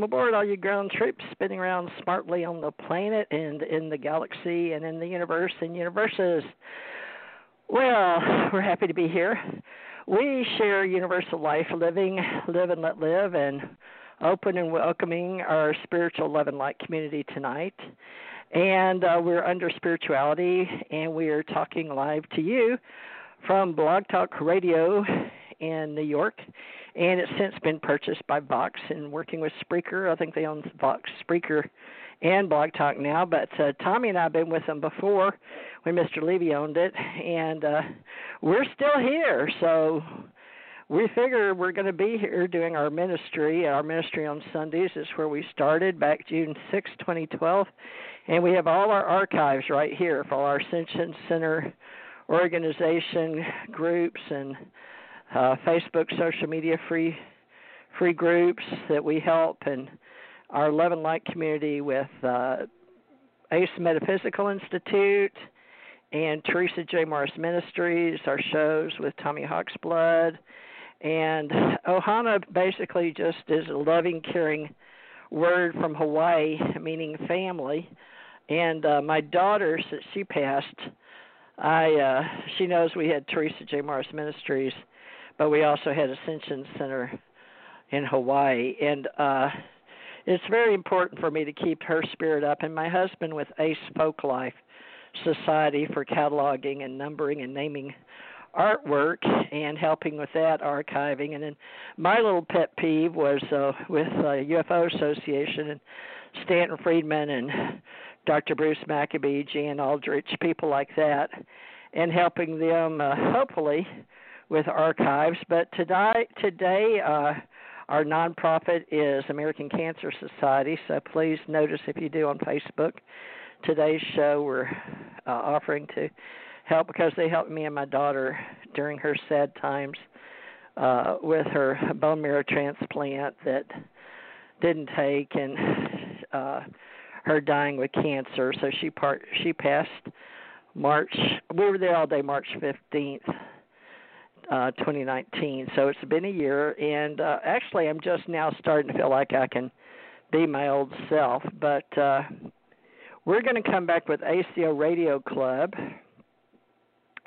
Welcome aboard, all you ground troops spinning around smartly on the planet and in the galaxy and in the universe and universes. Well, we're happy to be here. We share universal life living, live and let live, and open and welcoming our spiritual love and light community tonight. And uh, we're under spirituality, and we are talking live to you from Blog Talk Radio in New York. And it's since been purchased by Vox and working with Spreaker. I think they own Vox, Spreaker, and Blog Talk now. But uh, Tommy and I have been with them before when Mr. Levy owned it, and uh, we're still here. So we figure we're going to be here doing our ministry. Our ministry on Sundays is where we started back June 6, 2012. And we have all our archives right here for our Ascension Center organization groups and uh, Facebook social media free free groups that we help and our Love and Light community with uh, Ace Metaphysical Institute and Teresa J. Morris Ministries, our shows with Tommy Hawk's Blood. And Ohana basically just is a loving, caring word from Hawaii meaning family. And uh, my daughter, since she passed, I uh, she knows we had Teresa J. Morris Ministries, but we also had Ascension Center in Hawaii. And uh, it's very important for me to keep her spirit up. And my husband with Ace Folklife Society for cataloging and numbering and naming artwork and helping with that archiving and then my little pet peeve was uh, with uh, UFO Association and Stanton Friedman and Dr. Bruce Maccabee, Jan Aldrich, people like that, and helping them uh, hopefully with archives. But today, today uh, our nonprofit is American Cancer Society, so please notice if you do on Facebook. Today's show we're uh, offering to help because they helped me and my daughter during her sad times uh, with her bone marrow transplant that didn't take and uh, her dying with cancer. So she part she passed March. We were there all day, March fifteenth. Uh, 2019. So it's been a year, and uh, actually, I'm just now starting to feel like I can be my old self. But uh, we're going to come back with ACO Radio Club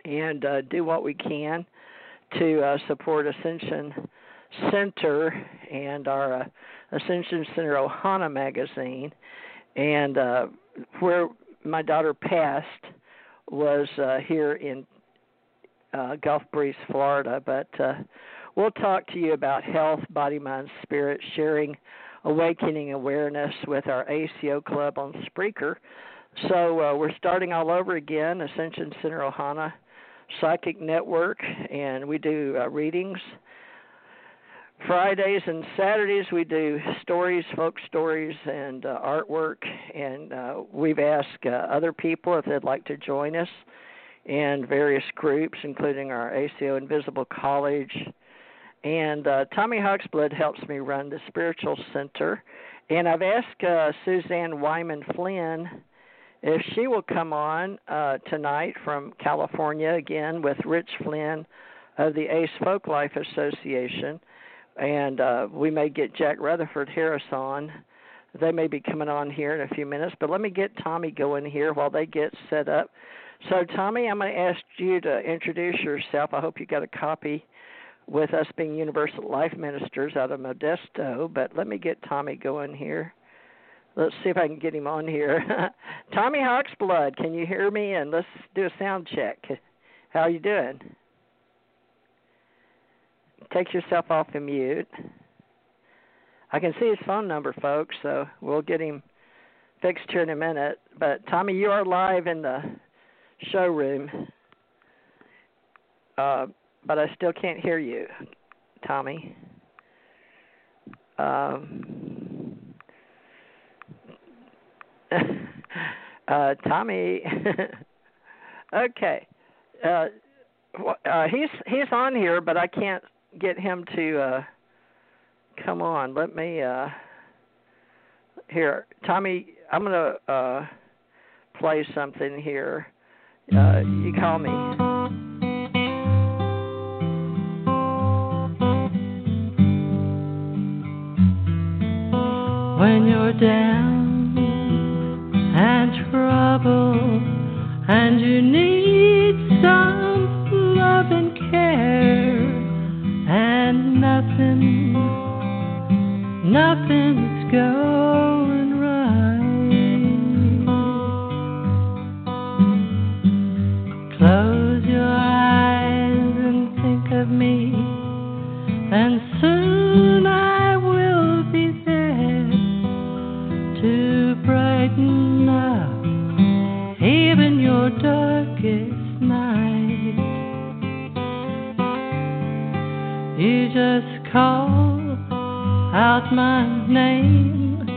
and uh, do what we can to uh, support Ascension Center and our uh, Ascension Center Ohana magazine. And uh, where my daughter passed was uh, here in uh, Gulf Breeze, Florida. But uh, we'll talk to you about health, body, mind, spirit, sharing awakening awareness with our ACO club on Spreaker. So uh, we're starting all over again, Ascension Center Ohana Psychic Network, and we do uh, readings. Fridays and Saturdays we do stories, folk stories, and uh, artwork. And uh, we've asked uh, other people if they'd like to join us in various groups, including our ACO Invisible College. And uh, Tommy Hawksblood helps me run the Spiritual Center. And I've asked uh, Suzanne Wyman Flynn if she will come on uh, tonight from California again with Rich Flynn of the Ace Folklife Association, and uh, we may get Jack Rutherford Harris on. They may be coming on here in a few minutes, but let me get Tommy going here while they get set up. So, Tommy, I'm going to ask you to introduce yourself. I hope you got a copy with us being Universal Life Ministers out of Modesto, but let me get Tommy going here. Let's see if I can get him on here. Tommy Hawksblood, can you hear me? And let's do a sound check. How are you doing? Take yourself off of mute. I can see his phone number, folks, so we'll get him fixed here in a minute. But Tommy, you are live in the showroom, uh, but I still can't hear you, Tommy. Um, Uh, Tommy. okay. Uh, uh, he's he's on here, but I can't get him to uh, come on. Let me. Uh, here, Tommy. I'm gonna uh, play something here. Uh, you call me. When you're down and troubled and you need some love and care and nothing, nothing's going out my name,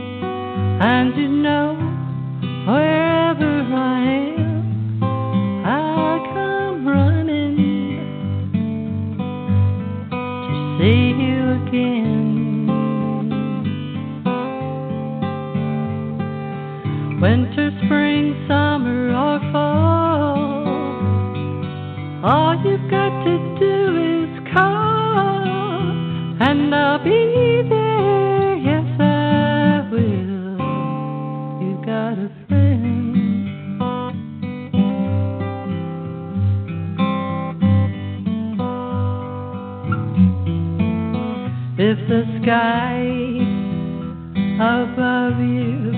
and you know wherever I am, I'll come running to see you again. Winter, spring, summer, or fall, all you've got to do is call, and I'll be sky above you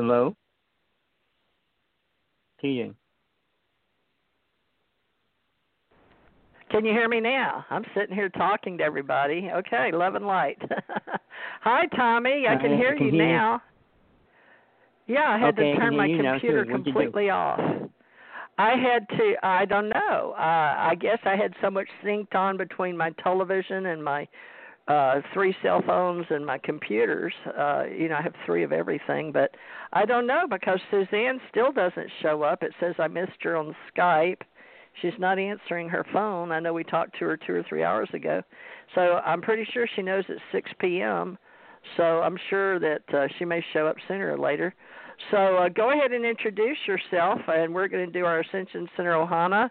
Hello? TJ. Can you hear me now? I'm sitting here talking to everybody. Okay, love and light. Hi, Tommy. I can hear can you hear you. now. Yeah, I had Okay, to turn my now, computer What'd you do? completely off. I had to. I don't know. Uh, I guess I had so much synced on between my television and my uh three cell phones and my computers. Uh you know, I have three of everything, but I don't know because Suzanne still doesn't show up. It says I missed her on Skype. She's not answering her phone. I know we talked to her 2 or 3 hours ago. So I'm pretty sure she knows it's 6 p.m. So I'm sure that uh, she may show up sooner or later. So uh, go ahead and introduce yourself, and we're going to do our Ascension Center Ohana.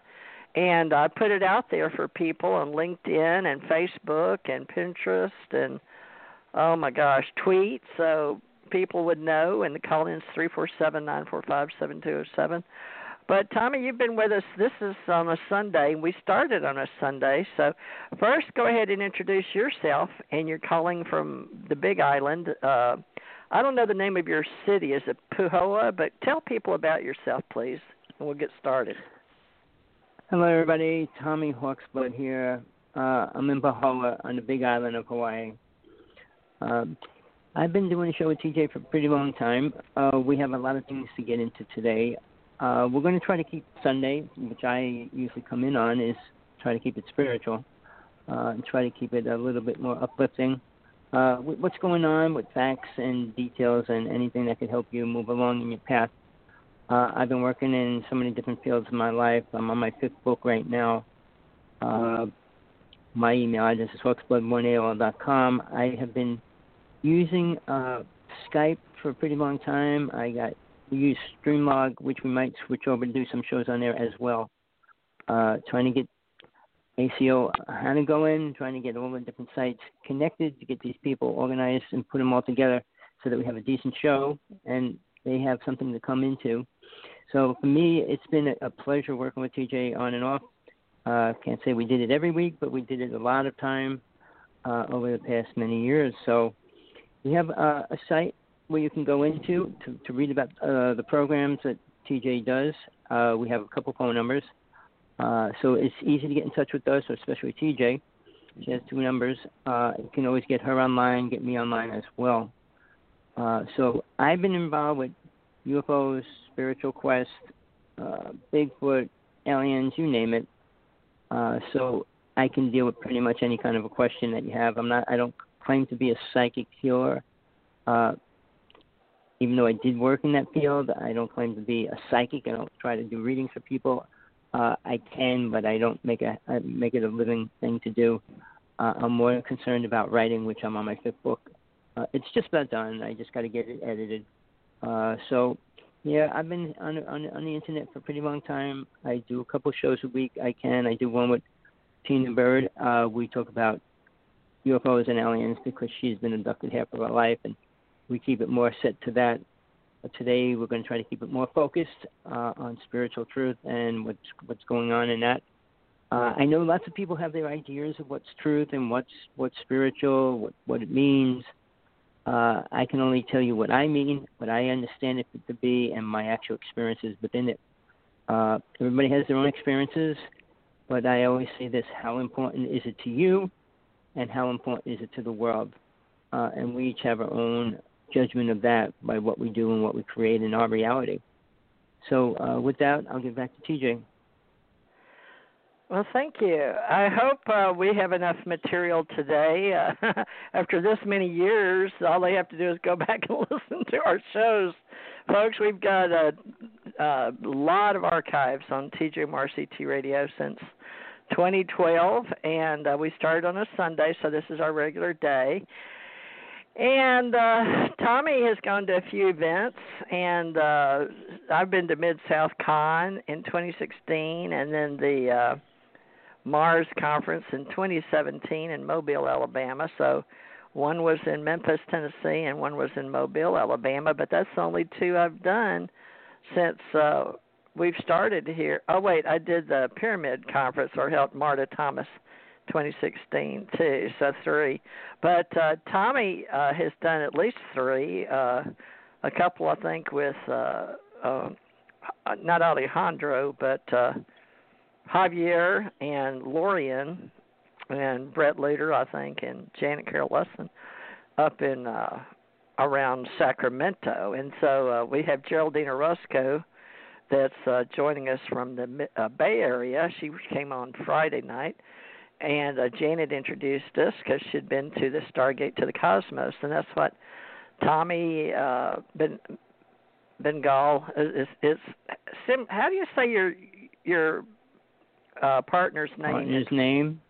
And I put it out there for people on LinkedIn and Facebook and Pinterest and oh my gosh, tweet so people would know. And the call in is three four seven nine four five seven two zero seven. But Tommy, you've been with us. This is on a Sunday. We started on a Sunday. So first, go ahead and introduce yourself. And you're calling from the Big Island. Uh, I don't know the name of your city. Is it Pahoa? But tell people about yourself, please, and we'll get started. Hello, everybody. Tommy Hawksblood here. Uh, I'm in Pahoa on the Big Island of Hawaii. Um, I've been doing a show with TJ for a pretty long time. Uh, we have a lot of things to get into today. Uh, we're going to try to keep Sunday, which I usually come in on, is try to keep it spiritual uh, and try to keep it a little bit more uplifting. Uh, what's going on with facts and details and anything that could help you move along in your path. Uh, I've been working in so many different fields of my life. I'm on my fifth book right now. Uh, my email address is hawksblood1aol.com. I have been using uh, Skype for a pretty long time. I got we use Streamlog, which we might switch over and do some shows on there as well. Uh, trying to get ACO HANA going, trying to get all the different sites connected to get these people organized and put them all together so that we have a decent show and they have something to come into. So for me, it's been a- pleasure working with TJ on and off. Uh, can't say we did it every week, but we did it a lot of time uh, over the past many years. So we have uh, a site where you can go into to, to read about uh, the programs that TJ does. Uh, we have a couple phone numbers. Uh, so it's easy to get in touch with us, especially TJ. She has two numbers. Uh, you can always get her online, get me online as well. Uh, so I've been involved with UFOs, spiritual quest, uh, Bigfoot, aliens, you name it. Uh, so I can deal with pretty much any kind of a question that you have. I'm not. I don't claim to be a psychic healer. Uh, even though I did work in that field, I don't claim to be a psychic. I don't try to do readings for people. Uh, I can, but I don't make a I make it a living thing to do. Uh, I'm more concerned about writing, which I'm on my fifth book. Uh, it's just about done. I just got to get it edited. Uh, so, yeah, I've been on, on on the internet for a pretty long time. I do a couple shows a week. I can. I do one with Tina Bird. Uh, we talk about UFOs and aliens because she's been abducted half of her life, and we keep it more set to that. But today we're going to try to keep it more focused uh, on spiritual truth and what's what's going on in that. Uh, I know lots of people have their ideas of what's truth and what's what's spiritual, what what it means. Uh, I can only tell you what I mean, what I understand it to be, and my actual experiences within it. Uh, everybody has their own experiences, but I always say this: How important is it to you, and how important is it to the world? Uh, and we each have our own judgment of that by what we do and what we create in our reality. So, uh, with that, I'll give back to TJ. Well, thank you. I hope uh, we have enough material today. Uh, after this many years, all they have to do is go back and listen to our shows. Folks, we've got a, a lot of archives on TJ MRCT Radio since 2012, and uh, we started on a Sunday, so this is our regular day. And uh, Tommy has gone to a few events, and uh, I've been to Mid South Con in 2016, and then the uh, Mars conference in 2017 in Mobile, Alabama. So one was in Memphis, Tennessee, and one was in Mobile, Alabama. But that's the only two I've done since uh, we've started here. Oh wait, I did the Pyramid conference or helped Marta Thomas 2016 too, so three. But uh, Tommy uh, has done at least three. Uh, a couple I think with uh, uh, not Alejandro but uh, Javier and Lorian and Brett Luter I think and Janet Kira Lessin up in uh, around Sacramento, and so uh, we have Geraldine Orozco that's uh, joining us from the uh, Bay Area. She came on Friday night, and uh, Janet introduced us because she'd been to the Stargate to the Cosmos, and that's what Tommy uh, ben, Bengal is. is sim, how do you say your your uh, partner's name? Partner's name?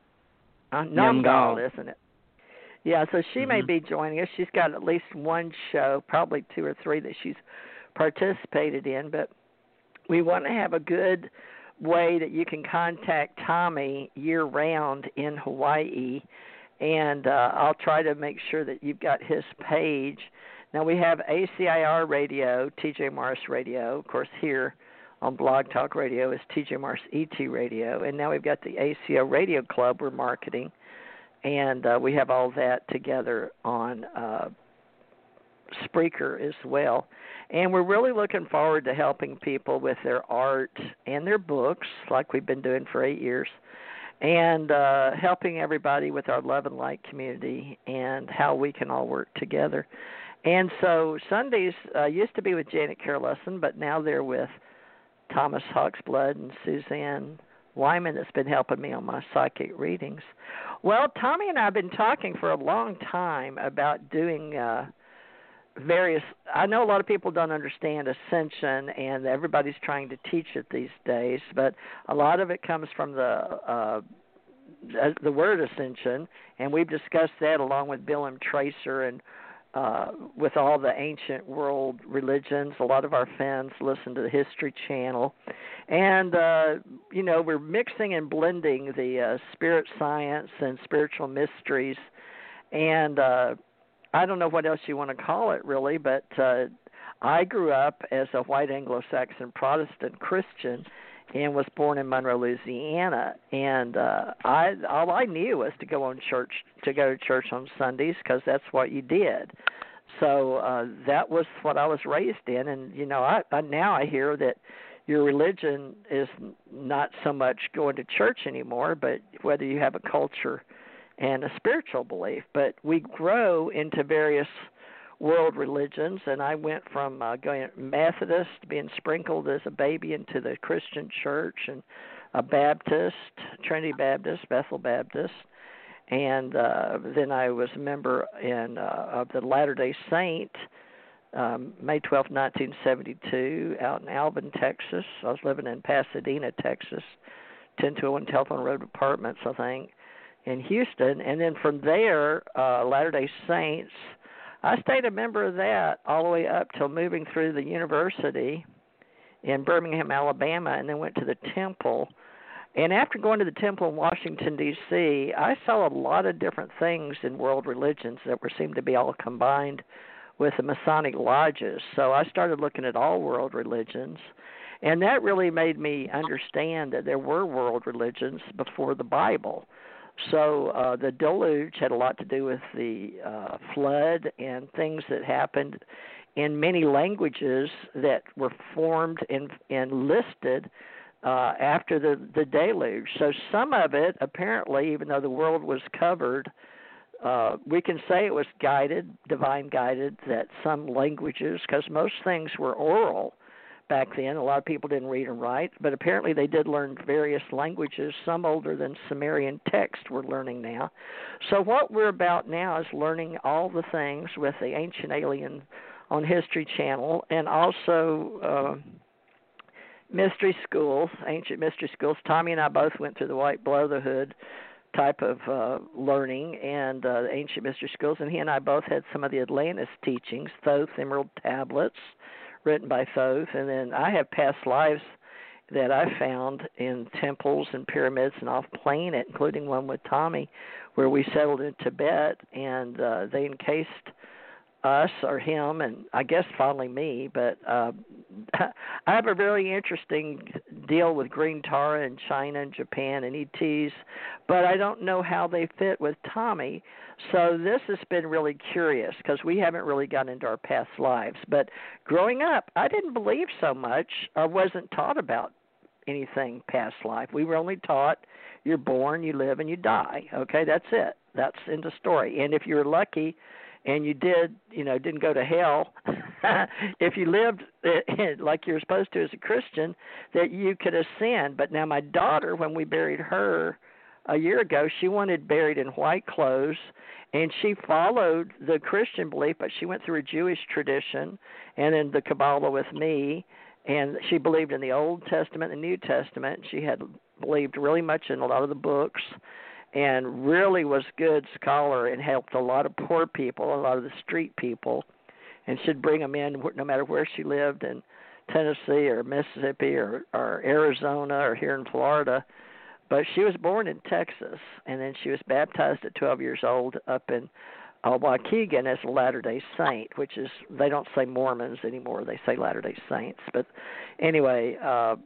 Uh, Namgal, isn't it? Yeah, so she mm-hmm. may be joining us. She's got at least one show, probably two or three that she's participated in, but we want to have a good way that you can contact Tommy year round in Hawaii and uh, I'll try to make sure that you've got his page. Now we have ACIR Radio, TJ Morris Radio, of course here on Blog Talk Radio is TJ Morris ET Radio, and now we've got the ACO Radio Club we're marketing and uh, we have all that together on uh, Spreaker as well. And we're really looking forward to helping people with their art and their books, like we've been doing for eight years, and uh, helping everybody with our love and light community and how we can all work together. And so Sundays uh, used to be with Janet Kira Lessin, but now they're with Thomas Hawksblood and Suzanne Wyman that's been helping me on my psychic readings. Well, Tommy and I have been talking for a long time about doing uh various I know a lot of people don't understand ascension and everybody's trying to teach it these days, but a lot of it comes from the uh the word ascension and we've discussed that along with Bill M. Tracer and uh, with all the ancient world religions. A lot of our fans listen to the History Channel, and uh, you know we're mixing and blending the uh, spirit science and spiritual mysteries, and uh, I don't know what else you want to call it really, but uh, I grew up as a white Anglo-Saxon Protestant Christian and was born in Monroe, Louisiana. And uh, I all I knew was to go on church to go to church on Sundays because that's what you did. So uh, that was what I was raised in, and you know, I, I now I hear that your religion is not so much going to church anymore, but whether you have a culture and a spiritual belief. But we grow into various world religions, and I went from uh, going Methodist, being sprinkled as a baby into the Christian church, and a Baptist, Trinity Baptist, Bethel Baptist, and uh, then I was a member in uh, of the Latter Day Saint. Um, May 12, 1972, out in Alvin, Texas. I was living in Pasadena, Texas, 10201 Telephone Road Apartments, I think, in Houston. And then from there, uh, Latter Day Saints I stayed a member of that all the way up till moving through the university in Birmingham, Alabama, and then went to the temple. And after going to the temple in Washington D.C., I saw a lot of different things in world religions that were seemed to be all combined with the Masonic lodges. So I started looking at all world religions, and that really made me understand that there were world religions before the Bible. So uh, the deluge had a lot to do with the uh, flood and things that happened in many languages that were formed and, and listed uh, after the, the deluge. So some of it, apparently, even though the world was covered, uh, we can say it was guided, divine guided, that some languages, because most things were oral, back then. A lot of people didn't read and write, but apparently they did learn various languages, some older than Sumerian text we're learning now. So what we're about now is learning all the things with the Ancient Alien on History Channel and also uh, mystery schools, ancient mystery schools. Tommy and I both went through the White Brotherhood type of uh, learning and uh, ancient mystery schools, and he and I both had some of the Atlantis teachings, Thoth Emerald tablets, written by Thoth, and then I have past lives that I found in temples and pyramids and off planet, including one with Tommy, where we settled in Tibet, and uh, they encased us or him, and I guess finally me. But uh, I have a very interesting deal with green Tara in China and Japan and ETs, but I don't know how they fit with Tommy. So this has been really curious because we haven't really gotten into our past lives. But growing up, I didn't believe so much or wasn't taught about anything past life. We were only taught you're born, you live, and you die. Okay, that's it. That's in the story. And if you're lucky and you did, you know, didn't go to hell, if you lived eh, like you're supposed to as a Christian, that you could ascend. But now my daughter, when we buried her a year ago, she wanted buried in white clothes, and she followed the Christian belief, but she went through a Jewish tradition, and then the Kabbalah with me, and she believed in the Old Testament and New Testament. She had believed really much in a lot of the books and really was good scholar and helped a lot of poor people, a lot of the street people, and she'd bring them in no matter where she lived in Tennessee or Mississippi or, or Arizona or here in Florida. But she was born in Texas, and then she was baptized at 12 years old up in uh, Waukegan as a Latter Day Saint, which is they don't say Mormons anymore; they say Latter Day Saints. But anyway, uh,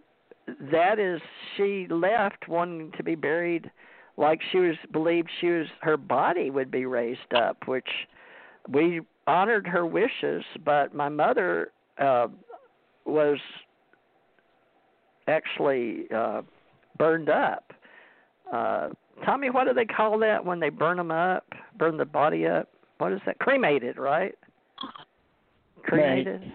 that is she left wanting to be buried like she was believed she was her body would be raised up, which we honored her wishes, but my mother uh was actually uh burned up. Uh Tommy, what do they call that when they burn them up, burn the body up? What is that? Cremated, right? Cremated. Right.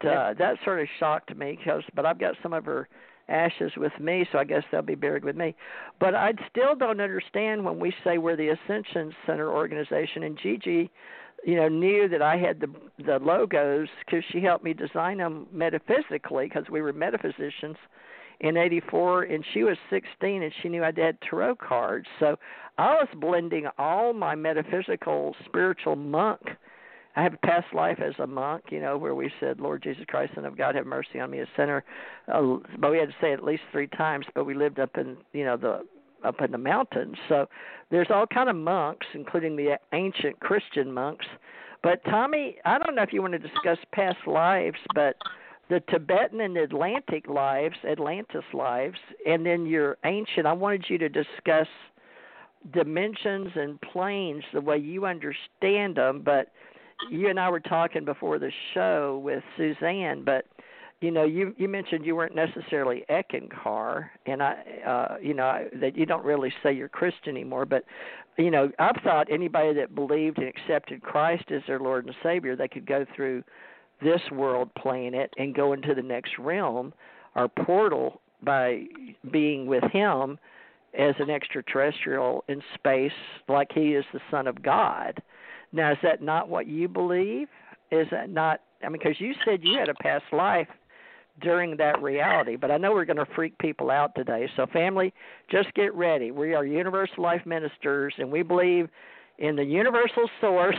But uh that sort of shocked me because but I've got some of her ashes with me, so I guess they'll be buried with me. But I still don't understand when we say we're the Ascension Center organization, and Gigi, you know, knew that I had the the logos because she helped me design them metaphysically because we were metaphysicians in 84 and she was 16 and she knew I had tarot cards. So I was blending all my metaphysical spiritual monk I have a past life as a monk, you know, where we said, Lord Jesus Christ, Son of God, have mercy on me, a sinner. Uh, but we had to say it at least three times. But we lived up in, you know, the up in the mountains. So there's all kind of monks, including the ancient Christian monks. But Tommy, I don't know if you want to discuss past lives, but the Tibetan and Atlantic lives, Atlantis lives, and then your ancient. I wanted you to discuss dimensions and planes the way you understand them, but you and I were talking before the show with Suzanne, but you know, you you mentioned you weren't necessarily Eckankar, and I, uh, you know, I, that you don't really say you're Christian anymore. But, you know, I've thought anybody that believed and accepted Christ as their Lord and Savior, they could go through this world planet and go into the next realm or portal by being with Him as an extraterrestrial in space, like He is the Son of God. Now, is that not what you believe? Is that not? I mean, because you said you had a past life during that reality, but I know we're going to freak people out today. So, family, just get ready. We are Universal Life Ministers, and we believe in the universal source.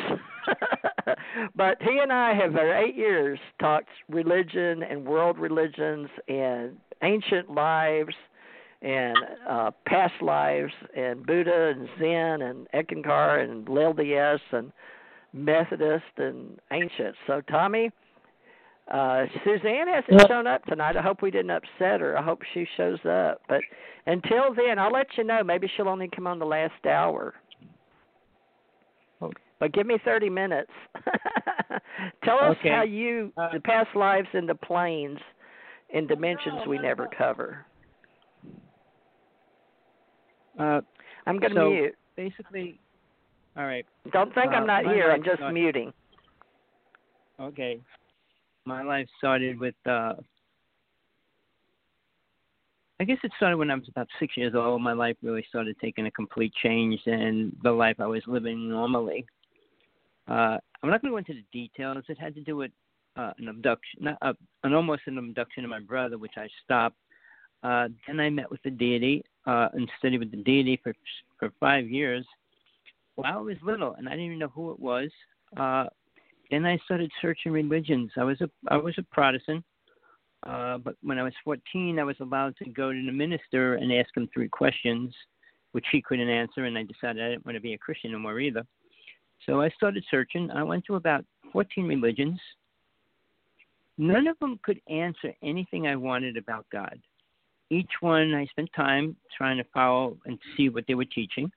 but he and I have for eight years talked religion and world religions and ancient lives and uh, past lives and Buddha and Zen and Eckankar and LDS and Methodist and ancient. So Tommy, uh, Suzanne hasn't shown up tonight. I hope we didn't upset her. I hope she shows up. But until then, I'll let you know. Maybe she'll only come on the last hour. But give me 30 minutes. Tell us okay. how you, uh, the past lives in the planes in dimensions we never cover. Uh, I'm going to so mute. Basically, all right. Don't think uh, I'm not here. I'm just started- muting. Okay. My life started with. uh I guess it started when I was about six years old. My life really started taking a complete change, in the life I was living normally. Uh, I'm not going to go into the details. It had to do with uh, an abduction, not, uh, an almost an abduction of my brother, which I stopped. Uh, then I met with the deity uh, and studied with the deity for for five years. While I was little, and I didn't even know who it was. Uh, then I started searching religions. I was a I was a Protestant, uh, but when I was 14, I was allowed to go to the minister and ask him three questions, which he couldn't answer, and I decided I didn't want to be a Christian anymore either. So I started searching. I went to about 14 religions. None of them could answer anything I wanted about God. Each one I spent time trying to follow and see what they were teaching.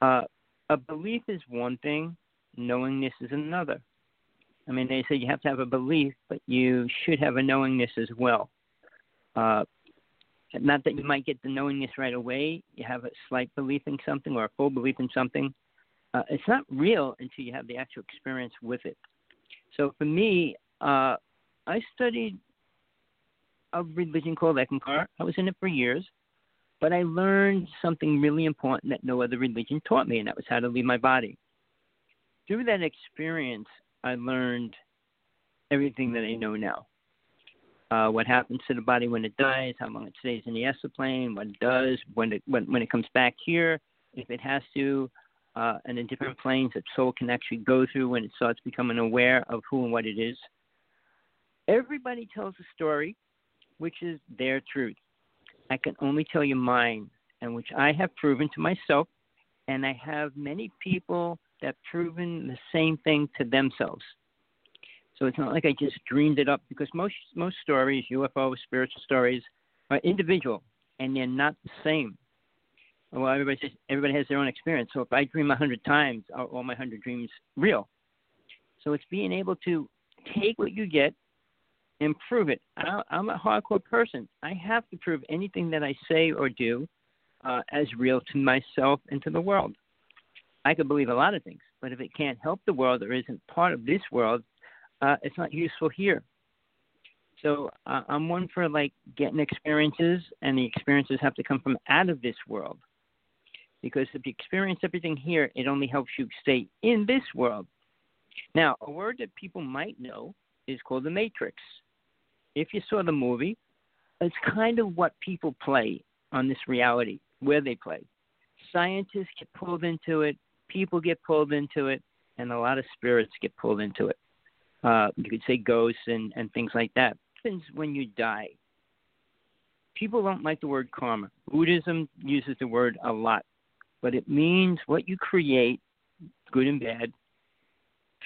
Uh, a belief is one thing, knowingness is another. I mean, they say you have to have a belief, but you should have a knowingness as well. Uh, not that you might get the knowingness right away. You have a slight belief in something or a full belief in something. Uh, it's not real until you have the actual experience with it. So for me, uh, I studied a religion called Eckankar. I was in it for years, but I learned something really important that no other religion taught me, and that was how to leave my body. Through that experience, I learned everything that I know now. Uh, what happens to the body when it dies, how long it stays in the astral plane, what it does when it when, when it comes back here, if it has to, uh, and the different planes that soul can actually go through when it starts becoming aware of who and what it is. Everybody tells a story, which is their truth. I can only tell you mine, and which I have proven to myself, and I have many people that proven the same thing to themselves. So it's not like I just dreamed it up because most most stories, UFO spiritual stories, are individual and they're not the same. Well, everybody says everybody has their own experience. So if I dream a hundred times, are all my hundred dreams real? So it's being able to take what you get and prove it. I, I'm a hardcore person. I have to prove anything that I say or do uh, as real to myself and to the world. I could believe a lot of things, but if it can't help the world or isn't part of this world, uh, it's not useful here. So uh, I'm one for like getting experiences, and the experiences have to come from out of this world. Because if you experience everything here, it only helps you stay in this world. Now, a word that people might know is called the Matrix. If you saw the movie, it's kind of what people play on this reality, where they play. Scientists get pulled into it, people get pulled into it, and a lot of spirits get pulled into it uh, you could say ghosts and, and things like that. What happens when you die? People don't like the word karma. Buddhism uses the word a lot, but it means what you create, good and bad,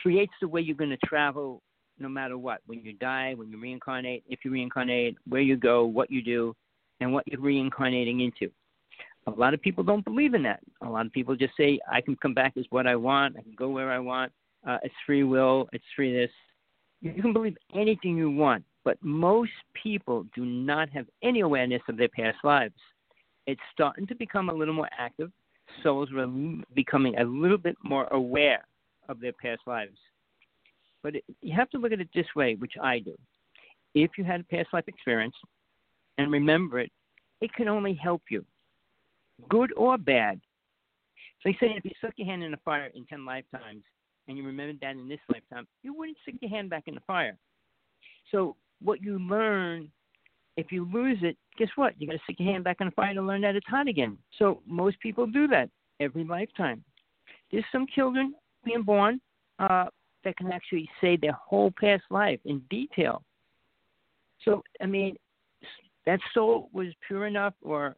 creates the way you're going to travel no matter what. When you die, when you reincarnate, if you reincarnate, where you go, what you do, and what you're reincarnating into. A lot of people don't believe in that. A lot of people just say, I can come back as what I want, I can go where I want, uh, it's free will, it's free this. You can believe anything you want, but most people do not have any awareness of their past lives. It's starting to become a little more active. Souls are becoming a little bit more aware of their past lives. But it, you have to look at it this way, which I do. If you had a past life experience and remember it, it can only help you, good or bad. So they say if you stuck your hand in a fire in 10 lifetimes, and you remember that in this lifetime, you wouldn't stick your hand back in the fire. So what you learn, if you lose it, guess what? You got to stick your hand back in the fire to learn that it's hot again. So most people do that every lifetime. There's some children being born uh, that can actually say their whole past life in detail. So I mean, that soul was pure enough or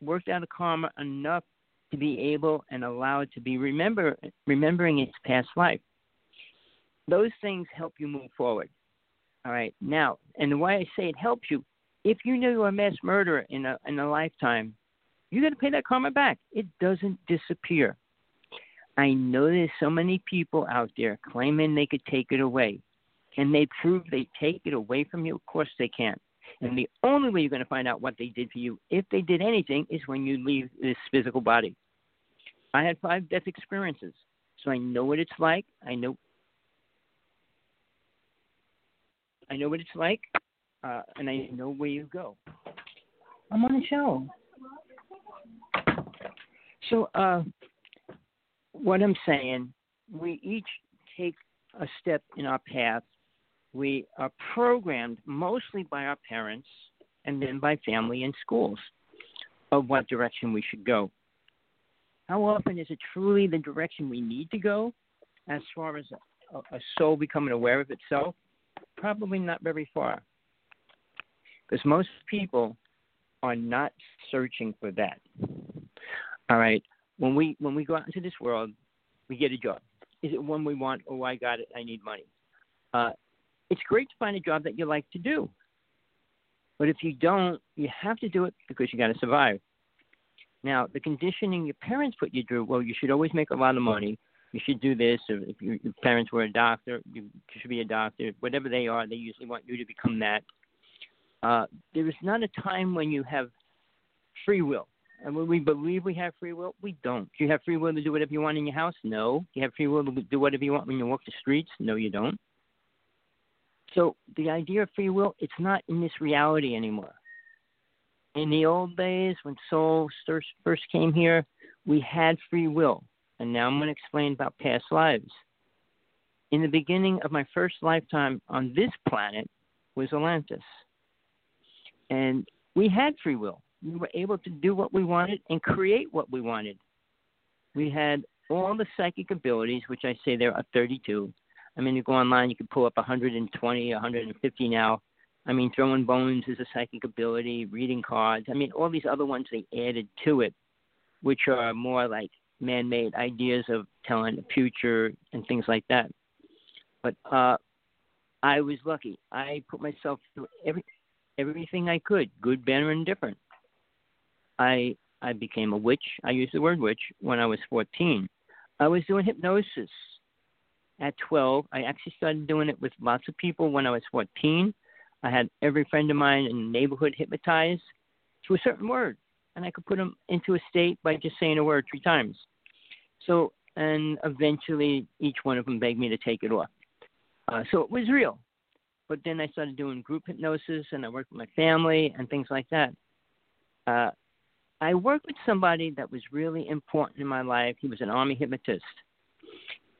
worked out of karma enough to be able and allowed to be remember remembering its past life. Those things help you move forward. All right. Now, and the way I say it helps you, if you know you're a mass murderer in a in a lifetime, you got to pay that karma back. It doesn't disappear. I know there's so many people out there claiming they could take it away. Can they prove they take it away from you? Of course they can't. And the only way you're going to find out what they did for you, if they did anything, is when you leave this physical body. I had five death experiences, so I know what it's like. I know. I know what it's like, uh, and I know where you go. I'm on the show. So, uh, what I'm saying, we each take a step in our path we are programmed mostly by our parents and then by family and schools of what direction we should go. How often is it truly the direction we need to go as far as a, a soul becoming aware of itself? Probably not very far. Because most people are not searching for that. All right. When we when we go out into this world, we get a job. is it one we want? Oh, I got it. I need money. Uh, it's great to find a job that you like to do. But if you don't, you have to do it because you got to survive. Now, the conditioning your parents put you through, well, you should always make a lot of money. You should do this. If your parents were a doctor, you should be a doctor. Whatever they are, they usually want you to become that. Uh, there is not a time when you have free will. And we believe we have free will, we don't. Do you have free will to do whatever you want in your house? No. Do you have free will to do whatever you want when you walk the streets? No, you don't. So the idea of free will, it's not in this reality anymore. In the old days, when souls first came here, we had free will. And now I'm going to explain about past lives. In the beginning of my first lifetime on this planet was Atlantis. And we had free will. We were able to do what we wanted and create what we wanted. We had all the psychic abilities, which I say there are 32, I mean, you go online, you can pull up 120, 150 now. I mean, throwing bones is a psychic ability, reading cards. I mean, all these other ones they added to it, which are more like man made ideas of telling the future and things like that. But uh, I was lucky. I put myself through every everything I could, good, bad, or indifferent. I I became a witch. I used the word witch when I was 14. I was doing hypnosis at 12. I actually started doing it with lots of people when I was 14. I had every friend of mine in the neighborhood hypnotized to a certain word, and I could put them into a state by just saying a word three times. So, and eventually each one of them begged me to take it off. Uh, so it was real. But then I started doing group hypnosis, and I worked with my family and things like that. Uh, I worked with somebody that was really important in my life. He was an army hypnotist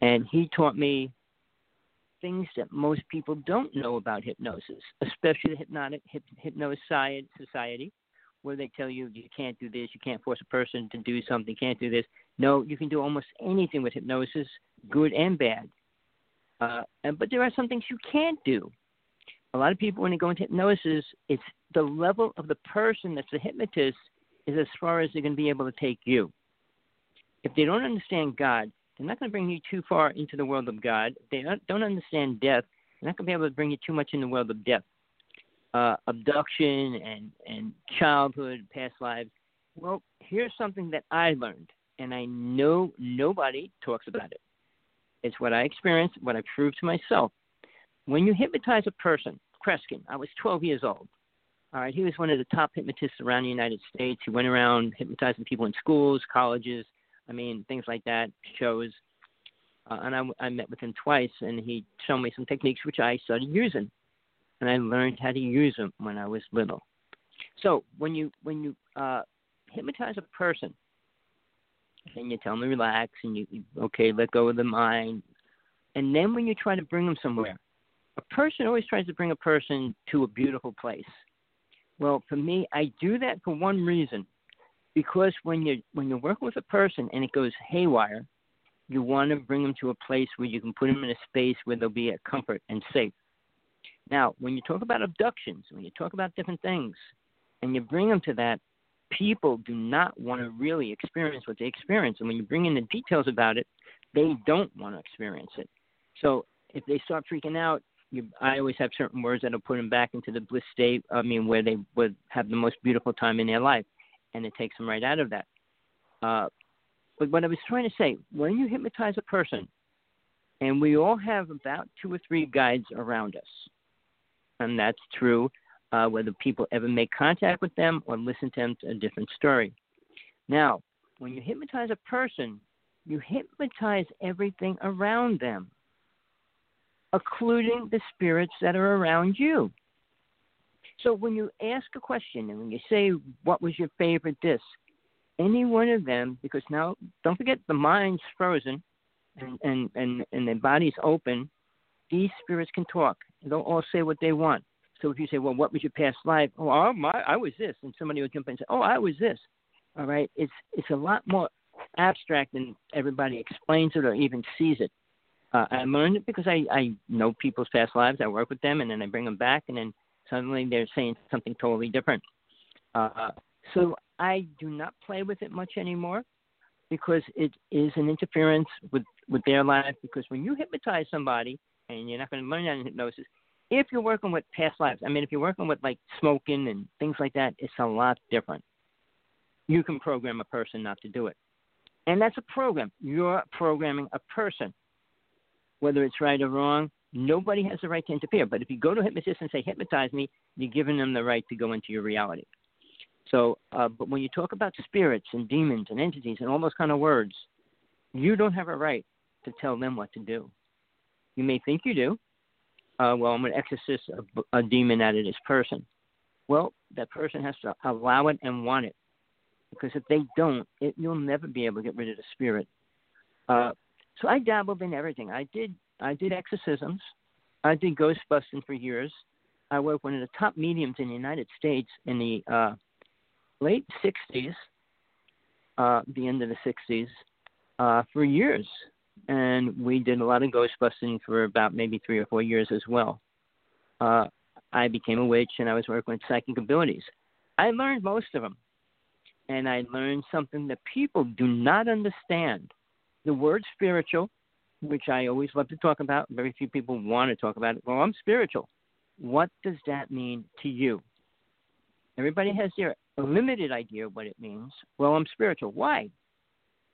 and he taught me things that most people don't know about hypnosis, especially the hypnotic hip, hypnosis society, where they tell you you can't do this, you can't force a person to do something, you can't do this. No, you can do almost anything with hypnosis, good and bad. Uh, and, but there are some things you can't do. A lot of people, when they go into hypnosis, it's the level of the person that's the hypnotist is as far as they're going to be able to take you. If they don't understand God, they're not going to bring you too far into the world of God. They don't, don't understand death. They're not going to be able to bring you too much in the world of death, uh, abduction, and and childhood, past lives. Well, here's something that I learned, and I know nobody talks about it. It's what I experienced, what I proved to myself. When you hypnotize a person, Kreskin, I was 12 years old. All right, he was one of the top hypnotists around the United States. He went around hypnotizing people in schools, colleges, I mean, things like that, shows. Uh, and I, I met with him twice, and he showed me some techniques which I started using, and I learned how to use them when I was little. So when you when you uh, hypnotize a person, and you tell them to relax, and you okay, let go of the mind, and then when you try to bring them somewhere, a person always tries to bring a person to a beautiful place. Well, for me, I do that for one reason because when you when you're working with a person and it goes haywire, you want to bring them to a place where you can put them in a space where they'll be at comfort and safe. Now, when you talk about abductions, when you talk about different things, and you bring them to that, people do not want to really experience what they experience. And when you bring in the details about it, they don't want to experience it. So if they start freaking out, I always have certain words that'll put them back into the bliss state. I mean, where they would have the most beautiful time in their life and it takes them right out of that. Uh, but what I was trying to say, when you hypnotize a person, and we all have about two or three guides around us, and that's true uh, whether people ever make contact with them or listen to them to a different story. Now, when you hypnotize a person, you hypnotize everything around them, including the spirits that are around you. So when you ask a question and when you say, What was your favorite this? Any one of them, because now don't forget the mind's frozen and, and, and, and the body's open, these spirits can talk. They'll all say what they want. So if you say, Well, what was your past life? Oh, my, I was this. And somebody will jump in and say, Oh, I was this. All right. It's it's a lot more abstract than everybody explains it or even sees it. Uh, I learned it because I, I know people's past lives. I work with them and then I bring them back and then Suddenly they're saying something totally different. Uh, so I do not play with it much anymore. because it is an interference with with their life. Because when you hypnotize somebody, and you're not going to learn that in hypnosis, if you're working with past lives, I mean, if you're working with like smoking and things like that, it's a lot different. You can program a person not to do it. And that's a program. You're programming a person. Whether it's right or wrong, nobody has the right to interfere. But if you go to a hypnotist and say, hypnotize me, you're giving them the right to go into your reality. So, uh, but when you talk about spirits and demons and entities and all those kind of words, you don't have a right to tell them what to do. You may think you do. Uh, well, I'm going to exorcise a, a demon out of this person. Well, that person has to allow it and want it. Because if they don't, it, you'll never be able to get rid of the spirit. Uh, so I dabbled in everything. I did I did exorcisms. I did ghost busting for years. I worked one of the top mediums in the United States in the uh, late 60s, uh, the end of the 60s, uh, for years. And we did a lot of ghost busting for about maybe three or four years as well. Uh, I became a witch and I was working with psychic abilities. I learned most of them. And I learned something that people do not understand. The word spiritual, which I always love to talk about, very few people want to talk about it. Well, I'm spiritual. What does that mean to you? Everybody has their limited idea of what it means. Well, I'm spiritual. Why?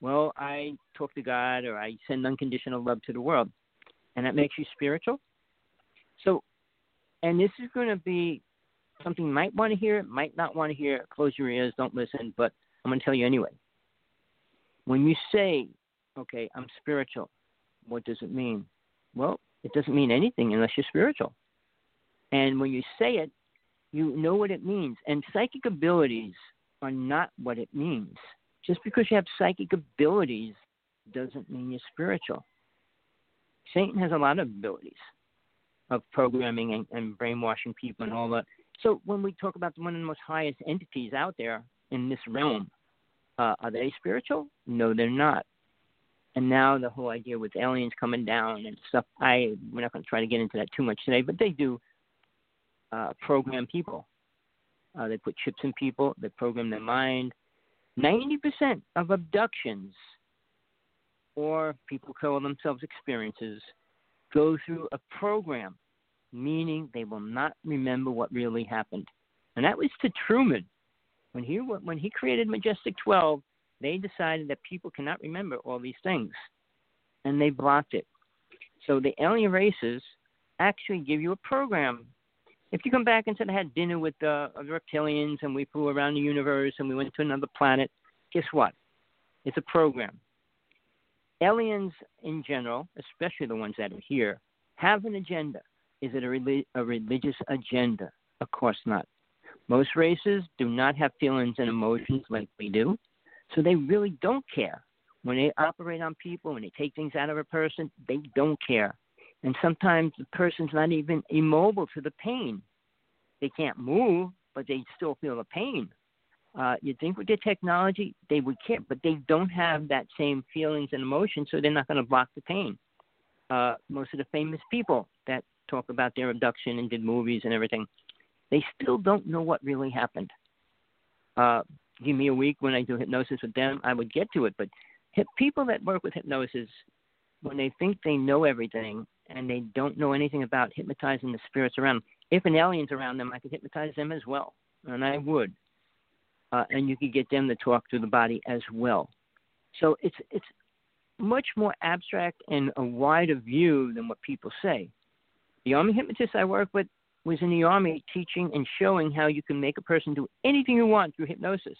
Well, I talk to God or I send unconditional love to the world. And that makes you spiritual? So, and this is going to be something you might want to hear, might not want to hear. Close your ears, don't listen, but I'm going to tell you anyway. When you say, okay, I'm spiritual, what does it mean? Well, it doesn't mean anything unless you're spiritual. And when you say it, you know what it means. And psychic abilities are not what it means. Just because you have psychic abilities doesn't mean you're spiritual. Satan has a lot of abilities of programming and, and brainwashing people and all that. So when we talk about one of the most highest entities out there in this realm, uh, are they spiritual? No, they're not. And now the whole idea with aliens coming down and stuff. I we're not going to try to get into that too much today, but they do uh, program people. Uh, they put chips in people. They program their mind. Ninety percent of abductions or people call themselves experiences go through a program, meaning they will not remember what really happened. And that was to Truman when he when he created Majestic 12. They decided that people cannot remember all these things, and they blocked it. So the alien races actually give you a program if you come back and said I had dinner with uh, the reptilians and we flew around the universe and we went to another planet, guess what? It's a program. Aliens in general, especially the ones that are here, have an agenda. Is it a, a religious agenda? Of course not. Most races do not have feelings and emotions like we do, so they really don't care. When they operate on people, when they take things out of a person, they don't care. And sometimes the person's not even immobile to the pain. They can't move, but they still feel the pain. Uh, you'd think with their technology they would care, but they don't have that same feelings and emotions, so they're not going to block the pain. Uh, most of the famous people that talk about their abduction and did movies and everything, they still don't know what really happened. Uh, give me a week when I do hypnosis with them, I would get to it. But hip, people that work with hypnosis, when they think they know everything, and they don't know anything about hypnotizing the spirits around. If an alien's around them, I could hypnotize them as well, and I would. Uh, and you could get them to talk through the body as well. So it's it's much more abstract and a wider view than what people say. The army hypnotist I work with was in the army teaching and showing how you can make a person do anything you want through hypnosis.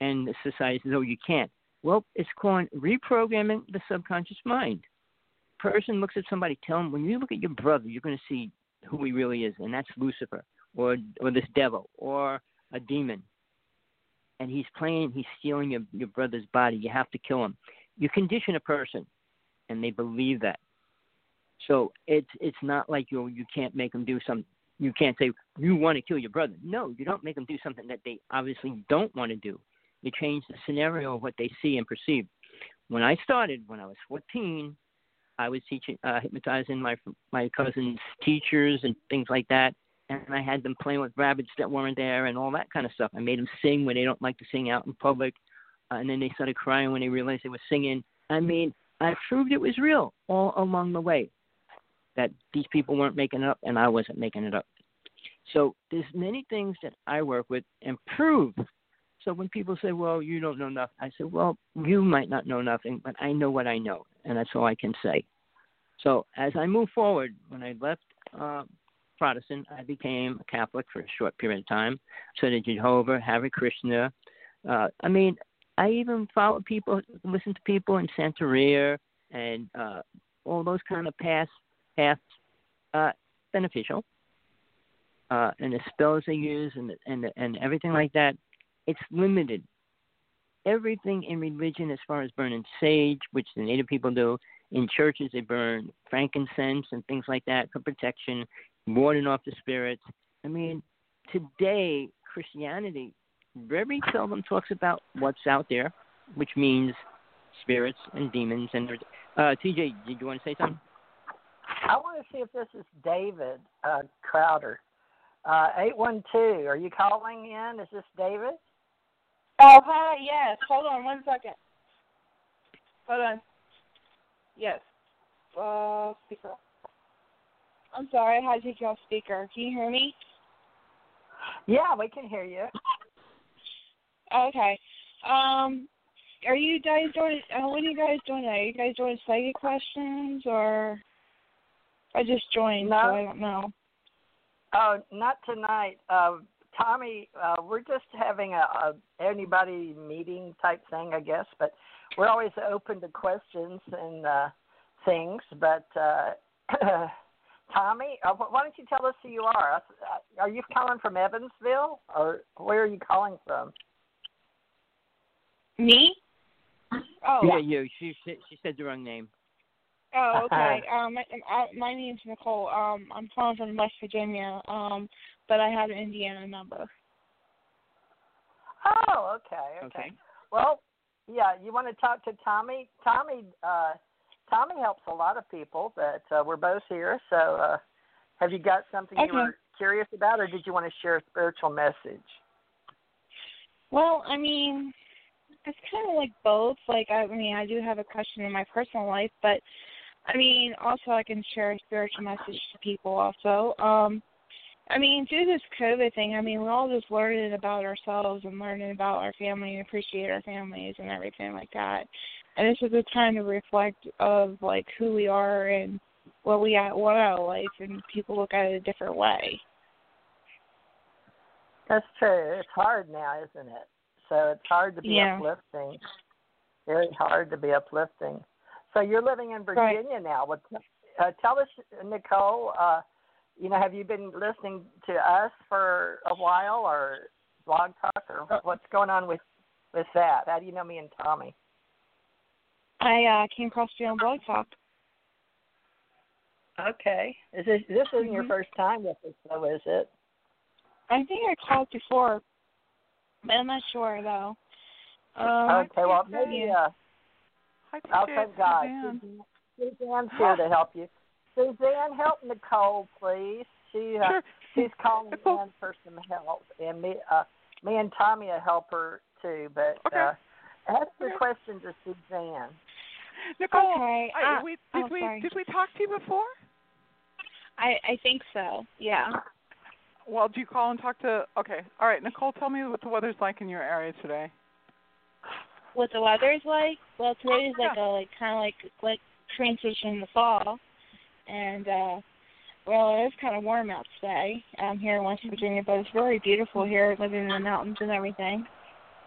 And society says, oh, you can't. Well, it's called reprogramming the subconscious mind person looks at somebody, tell them when you look at your brother, you're going to see who he really is, and that's Lucifer, or or this devil, or a demon. And he's playing, he's stealing your your brother's body. You have to kill him. You condition a person, and they believe that. So it's it's not like you you can't make them do some. You can't say you want to kill your brother. No, you don't make them do something that they obviously don't want to do. You change the scenario of what they see and perceive. When I started, when I was 14, I was teaching, uh, hypnotizing my my cousin's teachers and things like that, and I had them playing with rabbits that weren't there and all that kind of stuff. I made them sing when they don't like to sing out in public. uh, and then they started crying when they realized they were singing. I mean, I proved it was real all along the way. That these people weren't making it up, and I wasn't making it up. So there's many things that I work with and prove. So when people say, "Well, you don't know nothing," I say, "Well, you might not know nothing, but I know what I know, and that's all I can say." So as I move forward, when I left uh, Protestant, I became a Catholic for a short period of time. So did Jehovah, Hare Krishna. Uh, I mean, I even followed people, listened to people in Santeria and uh, all those kind of paths, paths uh, beneficial. Uh, and the spells they use and and and everything like that, it's limited. Everything in religion, as far as burning sage, which the native people do, in churches they burn frankincense and things like that for protection, warding off the spirits. I mean, today Christianity very seldom talks about what's out there, which means spirits and demons. And uh, TJ, did you want to say something? I want to see if this is David uh, Crowder. Uh, 812, are you calling in? Is this David? Oh, hi, yes. Hold on one second. Hold on. Yes. Uh, speaker. I'm sorry, I had to take you off speaker. Can you hear me? Yeah, we can hear you. Okay. Um, are you guys doing? Uh, what are you guys doing? Are you guys doing psychic questions or? I just joined, no. so I don't know. Oh, not tonight. Uh, Tommy, uh, we're just having a, a anybody meeting type thing, I guess. But we're always open to questions and uh, things. But uh, Tommy, uh, why don't you tell us who you are? Uh, are you calling from Evansville, or where are you calling from? Me? Oh. Yeah, you. She she said the wrong name. Oh, okay. um, my, my name's Nicole. Um, I'm calling from West Virginia. Um, but I have an Indiana number. Oh, okay, okay. Okay. Well, yeah, you want to talk to Tommy? Tommy, uh, Tommy helps a lot of people, but uh, we're both here. So, uh, have you got something Okay. you were curious about, or did you want to share a spiritual message? Well, I mean, it's kind of like both. Like, I mean, I do have a question in my personal life, but I mean, also I can share a spiritual message to people. Also, um, I mean, through this COVID thing, I mean, we're all just learning about ourselves and learning about our family and appreciate our families and everything like that. And this is a time to reflect of like who we are and what we at what our life, and people look at it a different way. That's true. It's hard now, isn't it? So it's hard to be Yeah. uplifting. Very hard to be uplifting. So you're living in Right. Virginia now. What? Uh, tell us, Nicole. Uh, you know, have you been listening to us for a while, or Blog Talk, or what's going on with with that? How do you know me and Tommy? I uh came across you on Blog Talk. Okay. Is this this isn't your Mhm. first time with us, though, is it? I think I called before, but I'm not sure though. Um, okay. Well, maybe uh, I'll TJ, thank God. Suzanne. Suzanne's here to help you. Suzanne, help Nicole, please. She uh, Sure. she's calling Nicole. in for some help, and me uh me and Tommy will help her too. But Okay. uh, ask your Okay. question to Suzanne. Nicole, Okay, I, uh, we, oh, did we sorry. did we talk to you before? I I think so. Yeah. Well, do you call and talk to? Okay, all right. Nicole, tell me what the weather's like in your area today. What the weather's like? Well, today's like a like kind of like like transition to fall, and uh well, it's kind of warm out today. um here in West Virginia, but it's really beautiful here, living in the mountains and everything.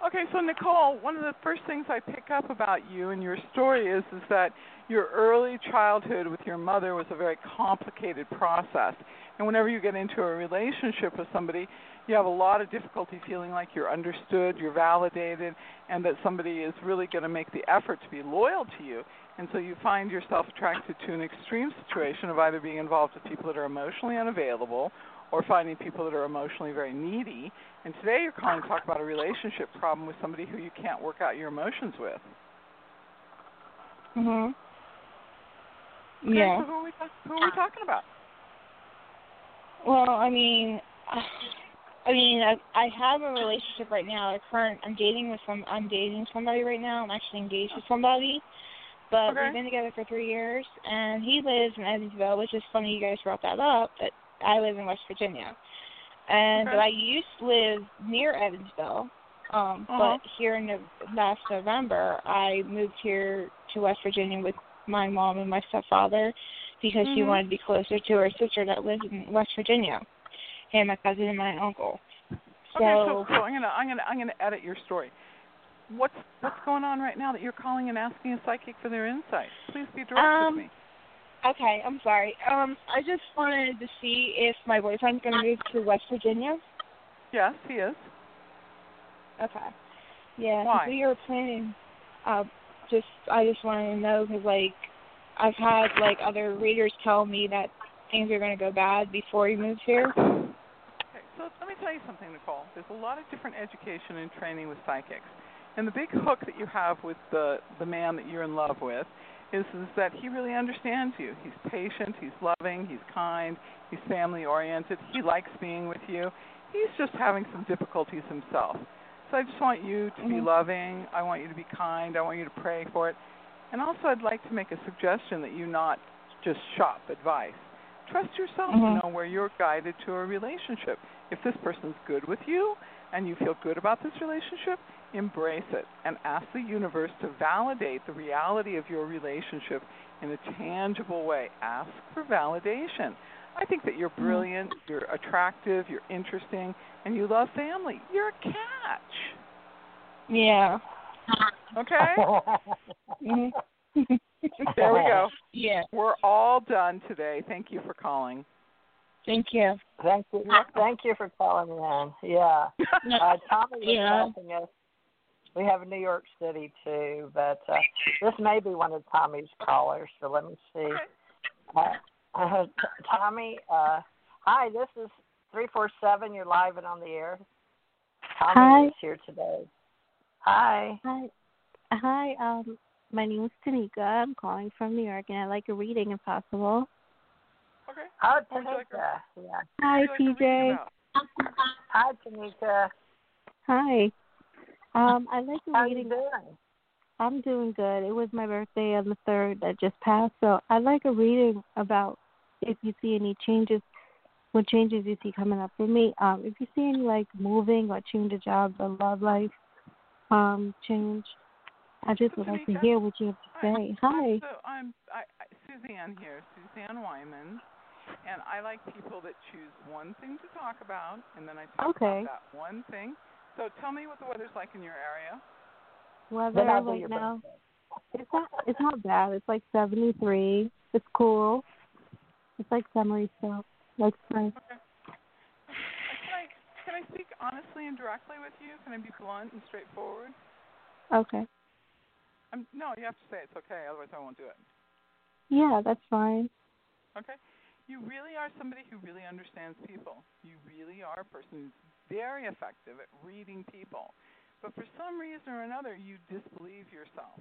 Okay, so Nicole, one of the first things I pick up about you and your story is is that your early childhood with your mother was a very complicated process. And whenever you get into a relationship with somebody, you have a lot of difficulty feeling like you're understood, you're validated, and that somebody is really going to make the effort to be loyal to you. And so you find yourself attracted to an extreme situation of either being involved with people that are emotionally unavailable or finding people that are emotionally very needy. And today you're calling to talk about a relationship problem with somebody who you can't work out your emotions with. Mhm. Okay, Yeah. So who are we, talk- who are we talking about? Well, I mean, I mean, I I have a relationship right now. A current, I'm dating with some. I'm dating somebody right now. I'm actually engaged with somebody, but Okay. we've been together for three years. And he lives in Evansville, which is funny you guys brought that up. But I live in West Virginia, and Okay. but I used to live near Evansville. Um, Uh-huh. but here in the last November, I moved here to West Virginia with my mom and my stepfather because she Mhm. wanted to be closer to her sister that lives in West Virginia, and my cousin and my uncle. Okay, so, so I'm gonna I'm gonna I'm gonna edit your story. What's what's going on right now that you're calling and asking a psychic for their insight? Please be direct Um, with me. Okay, I'm sorry. Um, I just wanted to see if my boyfriend's gonna move to West Virginia. Yes, he is. Okay. Yeah. Why? We are planning. Uh, just I just wanted to know because like I've had like other readers tell me that things are gonna go bad before he moves here. So let me tell you something, Nicole. There's a lot of different education and training with psychics. And the big hook that you have with the the man that you're in love with is is that he really understands you. He's patient, he's loving, he's kind, he's family oriented, he likes being with you. He's just having some difficulties himself. So I just want you to be Mhm. loving, I want you to be kind, I want you to pray for it. And also I'd like to make a suggestion that you not just shop advice. Trust yourself Mhm. to know where you're guided to a relationship. If this person's good with you and you feel good about this relationship, embrace it and ask the universe to validate the reality of your relationship in a tangible way. Ask for validation. I think that you're brilliant, you're attractive, you're interesting, and you love family. You're a catch. Yeah. Okay? Mhm. there we go. Yeah. We're all done today. Thank you for calling. Thank you. Thank you. Thank you for calling in. Yeah. Uh, Tommy was Yeah. helping us. We have New York City too, but uh, this may be one of Tommy's callers. So let me see. Uh, uh, Tommy, uh, hi. This is three four seven. You're live and on the air. Tommy Hi. is here today. Hi. Hi. Hi, um, my name is Tanika. I'm calling from New York and I'd like a reading if possible. Okay. Hi, What would you like to- Tanika. Yeah. Hi, What like TJ. Hi, Tanika. Hi. Um, I'd like a How you reading. doing? I'm doing good. It was my birthday on the third that just passed, so I'd like a reading about if you see any changes, what changes you see coming up for me. Um, if you see any like moving or change of jobs or love life, um, change. I just would like to hear what you have to say. Hi. So I'm I, I, Suzanne here, Suzanne Wyman, and I like people that choose one thing to talk about, and then I talk Okay. about that one thing. So tell me what the weather's like in your area. Weather Then I'll do right now. birthday. It's not it's not bad. It's like seventy three. It's cool. It's like summery still. Like spring. Okay. Can I can I speak honestly and directly with you? Can I be blunt and straightforward? Okay. I'm, no, you have to say it's okay, otherwise I won't do it. Yeah, that's fine. Okay? You really are somebody who really understands people. You really are a person who's very effective at reading people. But for some reason or another, you disbelieve yourself.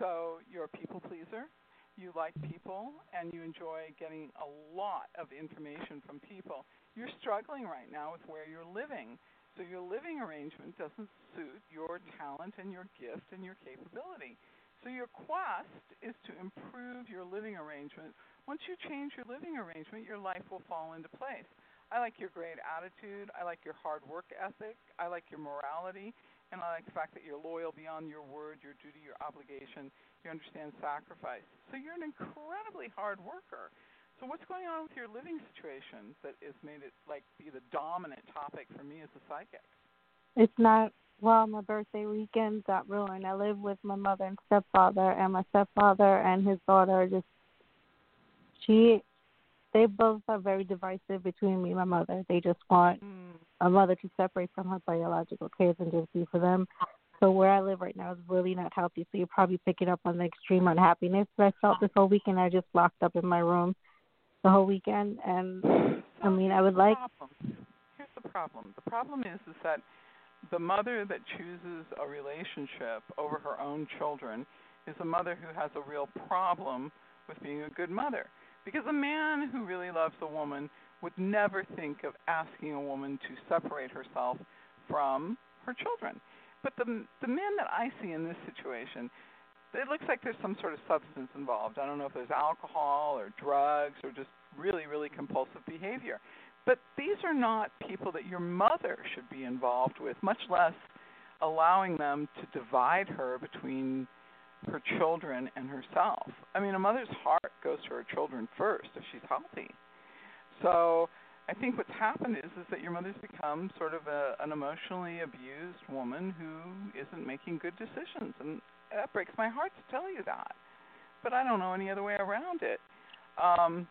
So you're a people pleaser. You like people and you enjoy getting a lot of information from people. You're struggling right now with where you're living. So your living arrangement doesn't suit your talent and your gift and your capability. So your quest is to improve your living arrangement once you change your living arrangement, your life will fall into place. I like your great attitude. I like your hard work ethic. I like your morality. And I like the fact that you're loyal beyond your word, your duty, your obligation. You understand sacrifice. So you're an incredibly hard worker. So what's going on with your living situation that has made it like be the dominant topic for me as a psychic? It's not well, my birthday weekend got ruined. I live with my mother and stepfather and my stepfather and his daughter are just she they both are very divisive between me and my mother. They just want Mm. a mother to separate from her biological kids and just be for them. So where I live right now is really not healthy. So you're probably picking up on the extreme unhappiness that I felt this whole weekend. I just locked up in my room the whole weekend, and I mean, I would like. Here's the problem. The problem is is that the mother that chooses a relationship over her own children is a mother who has a real problem with being a good mother. Because a man who really loves a woman would never think of asking a woman to separate herself from her children. But the the men that I see in this situation, it looks like there's some sort of substance involved. I don't know if there's alcohol or drugs or just really really compulsive behavior. But these are not people that your mother should be involved with, much less allowing them to divide her between her children and herself. I mean, a mother's heart goes to her children first if she's healthy. So I think what's happened is is that your mother's become sort of a, an emotionally abused woman who isn't making good decisions, and that breaks my heart to tell you that. But I don't know any other way around it. Um,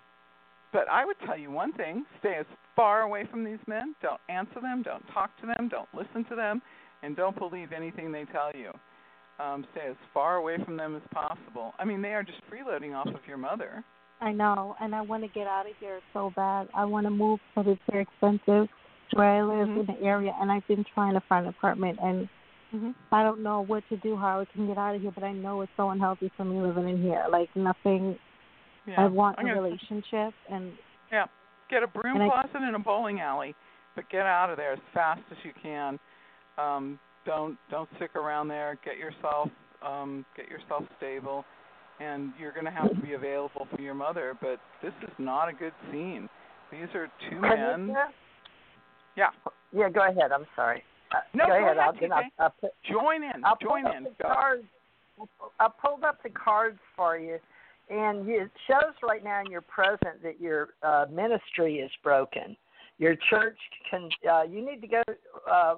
but I would tell you one thing: stay as far away from these men. Don't answer them. Don't talk to them. Don't listen to them, and don't believe anything they tell you. Um, stay as far away from them as possible. I mean, they are just freeloading off of your mother. I know, and I want to get out of here so bad. I want to move, but it's very expensive where I live Mhm. in the area, and I've been trying to find an apartment, and Mm-hmm. I don't know what to do, how I can get out of here. But I know it's so unhealthy for me living in here. Like nothing. Yeah. I want I'm a gonna- relationship, and Yeah. Get a broom And I- closet and a bowling alley, but get out of there as fast as you can. Um, don't don't stick around there. Get yourself um, get yourself stable, and you're going to have to be available for your mother. But this is not a good scene. These are two men. Yeah. Yeah, go ahead. I'm sorry. No, go, go ahead. ahead, I'll, then I'll, I'll put, Join in. I'll Join in. Up the Go. cards. I pulled up the cards for you, and it shows right now in your present that your uh, ministry is broken. Your church can. Uh, you need to go. Uh,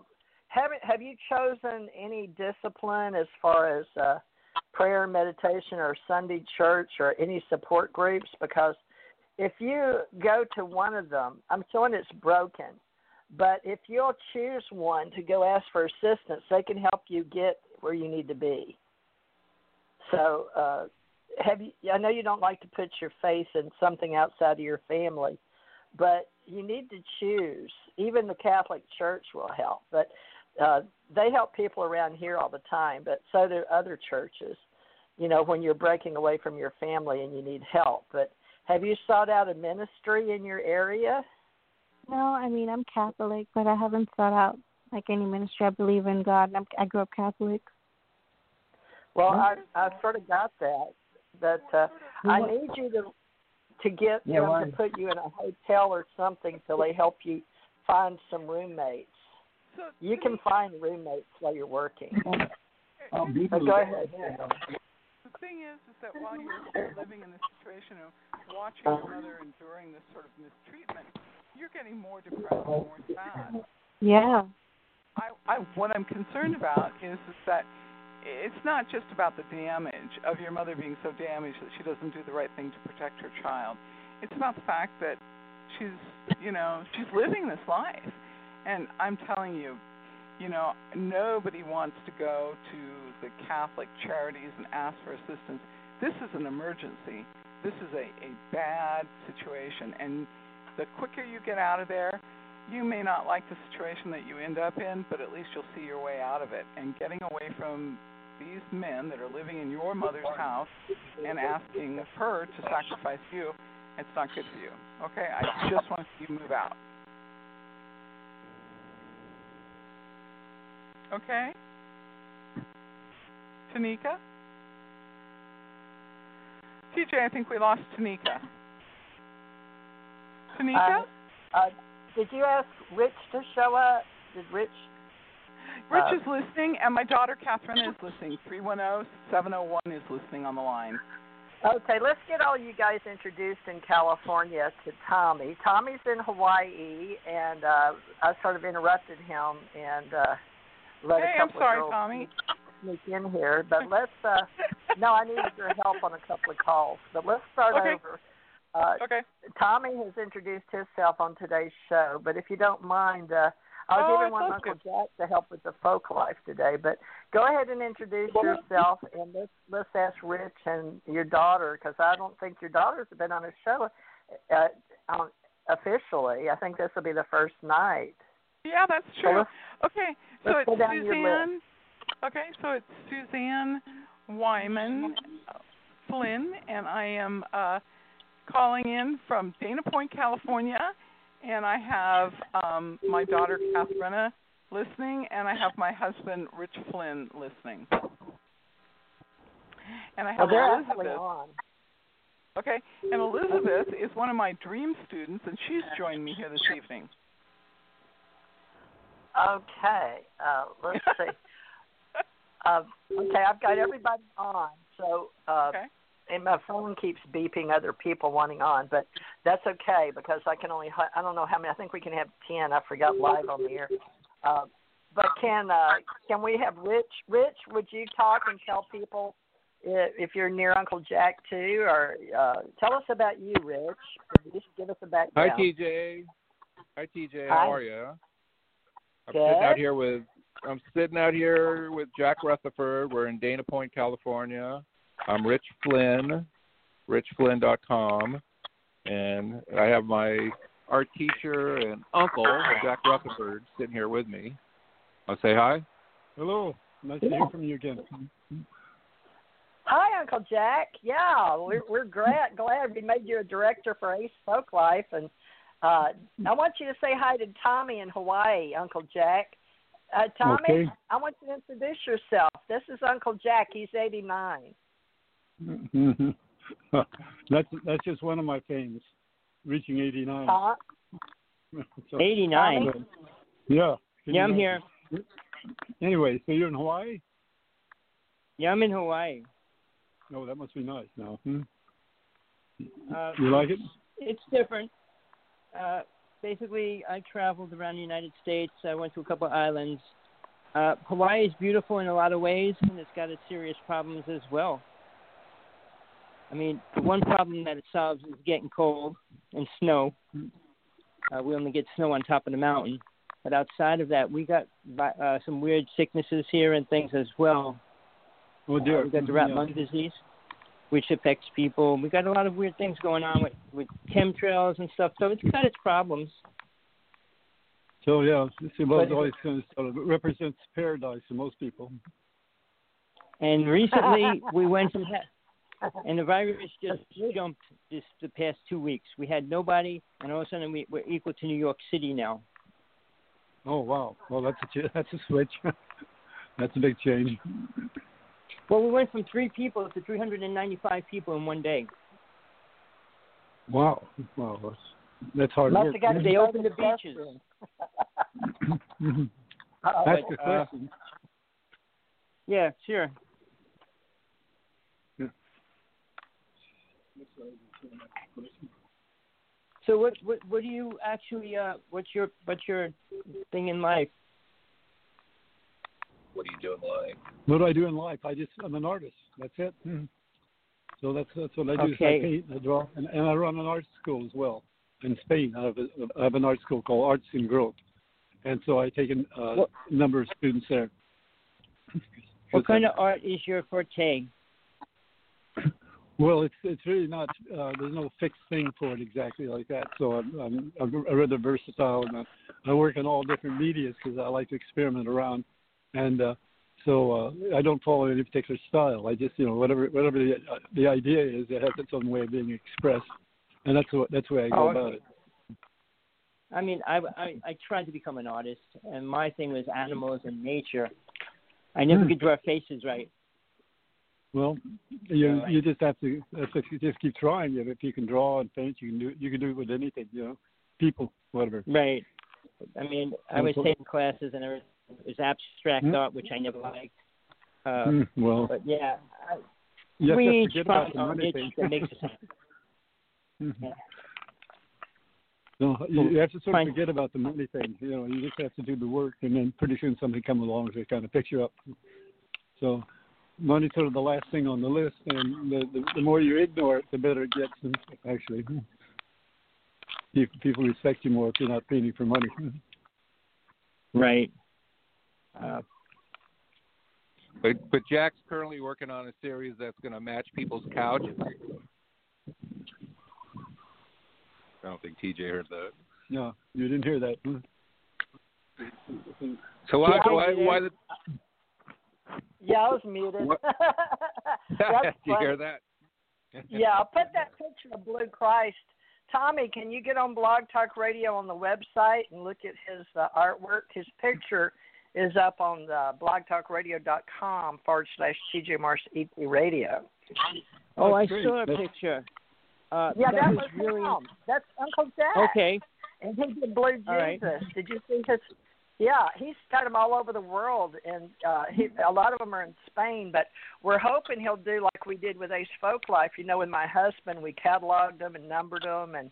have Have you chosen any discipline as far as uh, prayer, meditation, or Sunday church, or any support groups? Because if you go to one of them, I'm showing it's broken. But if you'll choose one to go ask for assistance, they can help you get where you need to be. So, uh, have you? I know you don't like to put your faith in something outside of your family, but you need to choose. Even the Catholic Church will help, but uh, they help people around here all the time. But so do other churches. You know, when you're breaking away from your family and you need help. But have you sought out a ministry in your area? No, I mean I'm Catholic, but I haven't sought out like any ministry. I believe in God. and I'm, I grew up Catholic. Well, I I sort of got that, but uh, I need you to to get Yeah, them why? to put you in a hotel or something till they help you find some roommates. So You can find roommates while you're working. I'll go ahead. The thing is, is that while you're living in this situation of watching your mother enduring this sort of mistreatment, you're getting more depressed more sad. Yeah. I, I, what I'm concerned about is, is that it's not just about the damage of your mother being so damaged that she doesn't do the right thing to protect her child. It's about the fact that she's, you know, she's living this life. And I'm telling you, you know, nobody wants to go to the Catholic charities and ask for assistance. This is an emergency. This is a, a bad situation. And the quicker you get out of there, you may not like the situation that you end up in, but at least you'll see your way out of it. And getting away from these men that are living in your mother's house and asking her to sacrifice you, it's not good for you. Okay? I just want to see you move out. Okay? Tanika? TJ, I think we lost Tanika. Tanika? Uh, uh, did you ask Rich to show up? Did Rich? Rich uh, is listening, and my daughter Catherine is listening. 310 701 is listening on the line. Okay, let's get all you guys introduced in California to Tommy. Tommy's in Hawaii, and uh, I sort of interrupted him and uh, let Hey, a I'm couple sorry, of girls Tommy. sneak in here. But let's. Uh, no, I needed your help on a couple of calls. But let's start Okay. over. Uh, Okay. Tommy has introduced himself on today's show, but if you don't mind, uh, I was Oh, even it want sounds Uncle Jack to help with the folk life today. But go ahead and introduce yourself, and let's let's ask Rich and your daughter because I don't think your daughter's been on a show uh, on, officially. I think this will be the first night. Yeah, that's true. let's- Okay, so it's go down your Suzanne. Okay, so it's Suzanne Wyman uh, Flynn, and I am uh, calling in from Dana Point, California, and I have um, my daughter Katharina listening, and I have my husband Rich Flynn listening. And I have well, Elizabeth. on. Okay, and Elizabeth is one of my dream students, and she's joined me here this evening. Okay, uh, let's see. uh, okay, I've got everybody on. So, uh, Okay. And my phone keeps beeping other people wanting on, but that's okay because I can only I don't know how many. I think we can have ten. I forgot live on the air. Uh, but can uh, can we have Rich? Rich, would you talk and tell people if you're near Uncle Jack too, or uh, tell us about you, Rich? Just give us a background. Hi. TJ. Hi, TJ. Hi. How are you? I'm Good. sitting out here with I'm sitting out here with Jack Rutherford. We're in Dana Point, California. I'm Rich Flynn, richflynn.com, and I have my art teacher and uncle Jack Rutherford sitting here with me. I'll say hi. Hello. Nice to hear from you again. Hi, Uncle Jack. Yeah, we're we're glad glad we made you a director for Ace Folklife, and uh, I want you to say hi to Tommy in Hawaii, Uncle Jack. Uh, Tommy, Okay. I want you to introduce yourself. This is Uncle Jack. He's eighty nine. that's that's just one of my fames, reaching 89. Huh? So- 89. yeah. Yeah, you I'm here. Anyway, so you're in Hawaii? Yeah, I'm in Hawaii. Oh, that must be nice now. Hmm? Uh, You like it? It's different. Uh, basically, I traveled around the United States. I went to a couple of islands. Uh, Hawaii is beautiful in a lot of ways, and it's got its serious problems as well. I mean, the one problem that it solves is getting cold and snow. Uh, we only get snow on top of the mountain, but outside of that, we got uh, some weird sicknesses here and things as well. Oh Uh, we got the rat Yeah. lung disease, which affects people. We got a lot of weird things going on with with chemtrails and stuff. So it's got its problems. So yeah, see, well, But- it always kind of sort of represents paradise to most people. And recently, we went from ha- and the virus just jumped this the past two weeks. We had nobody, and all of a sudden we, we're equal to New York City now. Oh wow. Well, that's a ch- that's a switch. that's a big change. Well, we went from three people to 395 people in one day. Wow. Wow. That's, that's hard Must work. have got They you opened the beaches. testing. Mhm. Uh-oh. That's But, the uh, question. Yeah, sure. So what what what do you actually uh what's your what's your thing in life? What do you do in life? What do I do in life? I just I'm an artist. That's it. Mhm. So that's that's what I do. is I paint, I draw, and, and I run an art school as well in Spain. I have a, I have an art school called Arts in Growth, and so I take a uh, number of students there. What kind of art is your forte? Well, it's it's really not. Uh, there's no fixed thing for it exactly like that. So I'm I'm, I'm rather versatile, and I, I work in all different medias because I like to experiment around, and uh, so uh, I don't follow any particular style. I just you know whatever whatever the uh, the idea is, it has its own way of being expressed, and that's what that's the way I go Oh, about it. I mean, I, I I tried to become an artist, and my thing was animals and nature. I never Hmm. could draw faces right. Well, you you just have to just keep trying. If if you can draw and paint, you can do you can do it with anything. You know, people, whatever. Right. I mean, I was taking classes, and it was abstract Hmm. art, which I never liked. Uh, Hmm, well, But yeah, I, you we each find our niche that makes us. Yeah. No, you, you have to sort of forget about the money thing. You know, you just have to do the work, and then pretty soon something comes along to kind of pick you up. So, money's sort of the last thing on the list, and the the, the more you ignore it, the better it gets. And actually, people people respect you more if you're not painting for money. Right. Uh, But but Jack's currently working on a series that's going to match people's couch. I don't think TJ heard that. No, you didn't hear that. So why Yeah, why why the, Yeah, I was muted. What- That's did you funny. hear that? yeah, I'll put that picture of Blue Christ. Tommy, can you get on Blog Talk Radio on the website and look at his uh, artwork? His picture is up on the blogtalkradio.com forward slash TJ Morris EP Radio. Oh, I great. saw a picture. Uh, Yeah, that, was was really him. That's Uncle Jack. okay. And he did Blue Jesus. All right. Did you see his? Yeah, he's got them all over the world, and uh, he, a lot of them are in Spain. But we're hoping he'll do like we did with Ace Folklife. You know, with my husband, we cataloged them and numbered them, and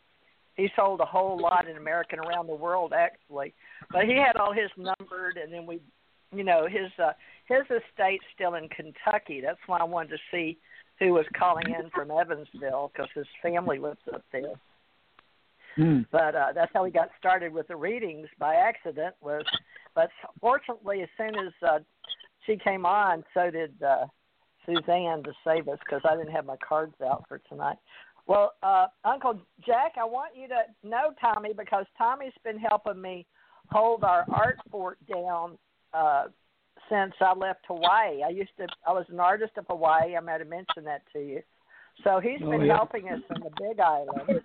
he sold a whole lot in America and around the world actually. But he had all his numbered, and then we, you know, his uh, his estate's still in Kentucky. That's why I wanted to see who was calling in from Evansville because his family lives up there Hmm. but uh, that's how we got started with the readings by accident. Was but fortunately, as soon as uh, she came on, so did uh, Suzanne to save us because I didn't have my cards out for tonight. Well, uh, Uncle Jack, I want you to know Tommy because Tommy's been helping me hold our art fort down uh, since I left Hawaii. I used to, I was an artist of Hawaii. I might have mentioned that to you. So he's Oh, been yeah. helping us in the Big Island.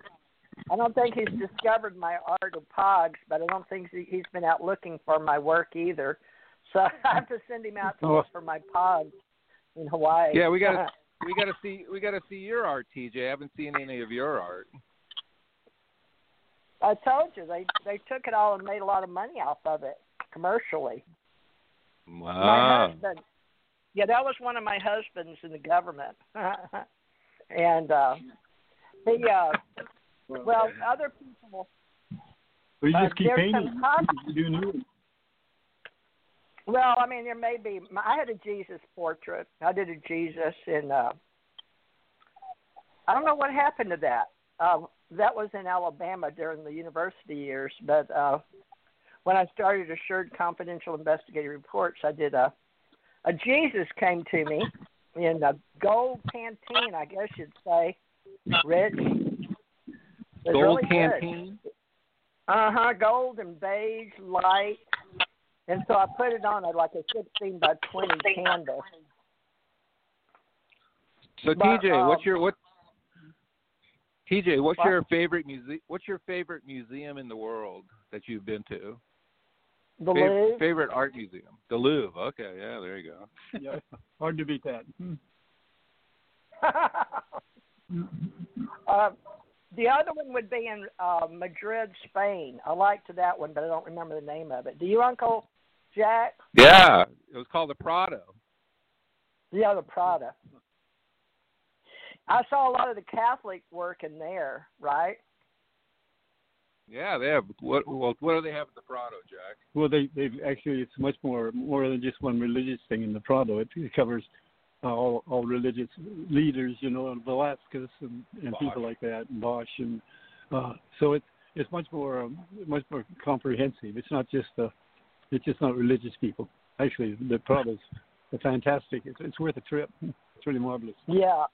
I don't think he's discovered my art of pogs, but I don't think he- he's been out looking for my work either. So I have to send him out to look for my pogs in Hawaii. Yeah, we gotta we gotta see we gotta see your art, TJ. I haven't seen any of your art. I told you they they took it all and made a lot of money off of it commercially. My Wow. husband, yeah, that was one of my husbands in the government, and uh, he uh, well, other people. So you Uh, keep painting. You do new. Well, I mean, there may be. I had a Jesus portrait. I did a Jesus in. Uh, I don't know what happened to that. Uh, that was in Alabama during the university years, but uh, when I started Assured Confidential Investigative Reports, I did a a Jesus came to me in a gold Pantene, I guess you'd say, Rich. It was Gold really good. canteen. Uh huh, gold and beige light. And so I put it on a like a sixteen by twenty canvas. So But, TJ, what's um, your what? TJ, what's What? your favorite muse- What's your favorite museum in the world that you've been to? The Fav- Louvre. Favorite art museum? The Louvre. Okay, yeah, there you go. Yeah, hard to beat that. Uh, the other one would be in uh, Madrid, Spain. I liked that one, but I don't remember the name of it. Do you, Uncle Jack? Yeah, it was called the Prado. Yeah, the Prada. I saw a lot of the Catholic work in there, right? Yeah, they have what? Well, what do they have at the Prado, Jack? Well, they they've actually it's much more more than just one religious thing in the Prado. It, it covers uh, all all religious leaders, you know, and Velasquez and, and people like that, and Bosch, and uh, so it's it's much more um, much more comprehensive. It's not just uh, it's just not religious people. Actually, the Prado's a fantastic. It's, it's worth a trip. It's really marvelous. Yeah.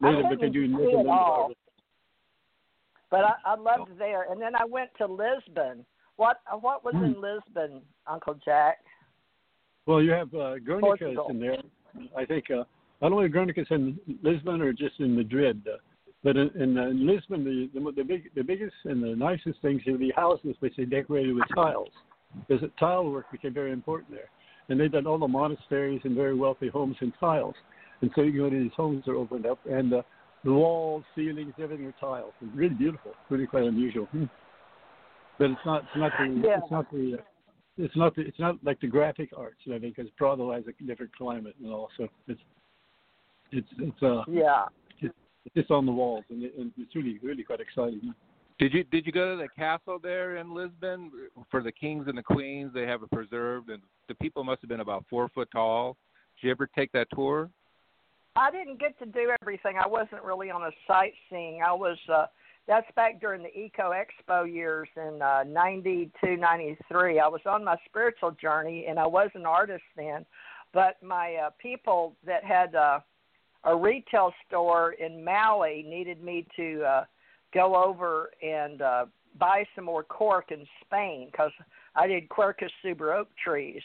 Later, but they do nothing see it all. But I, I loved there, and then I went to Lisbon. What what was Hmm. in Lisbon, Uncle Jack? Well, you have uh, Guernica is Portugal. in there. I think uh, not only Guernica is in Lisbon or just in Madrid, uh, but in, in, uh, in Lisbon, the, the the big the biggest and the nicest things are the houses which they decorated with tiles, because tile work became very important there, and they've done all the monasteries and very wealthy homes in tiles, and so you go to these homes that are opened up, and uh, the walls, ceilings, everything are tiles. It's really beautiful, really quite unusual. Hmm. But it's not it's not the Yeah. it's not the uh, it's not it's not like the graphic arts, I think, because Prado has a different climate and all. So it's it's it's uh Yeah. it's just on the walls, and, it, and it's really really quite exciting. Did you did you go to the castle there in Lisbon for the kings and the queens? They have it preserved, and the people must have been about four foot tall. Did you ever take that tour? I didn't get to do everything. I wasn't really on a sightseeing. I was uh that's back during the Eco Expo years in uh 92, 93. I was on my spiritual journey and I was an artist then, but my uh people that had uh a retail store in Maui needed me to uh go over and uh buy some more cork in Spain cuz I did Quercus suber oak trees.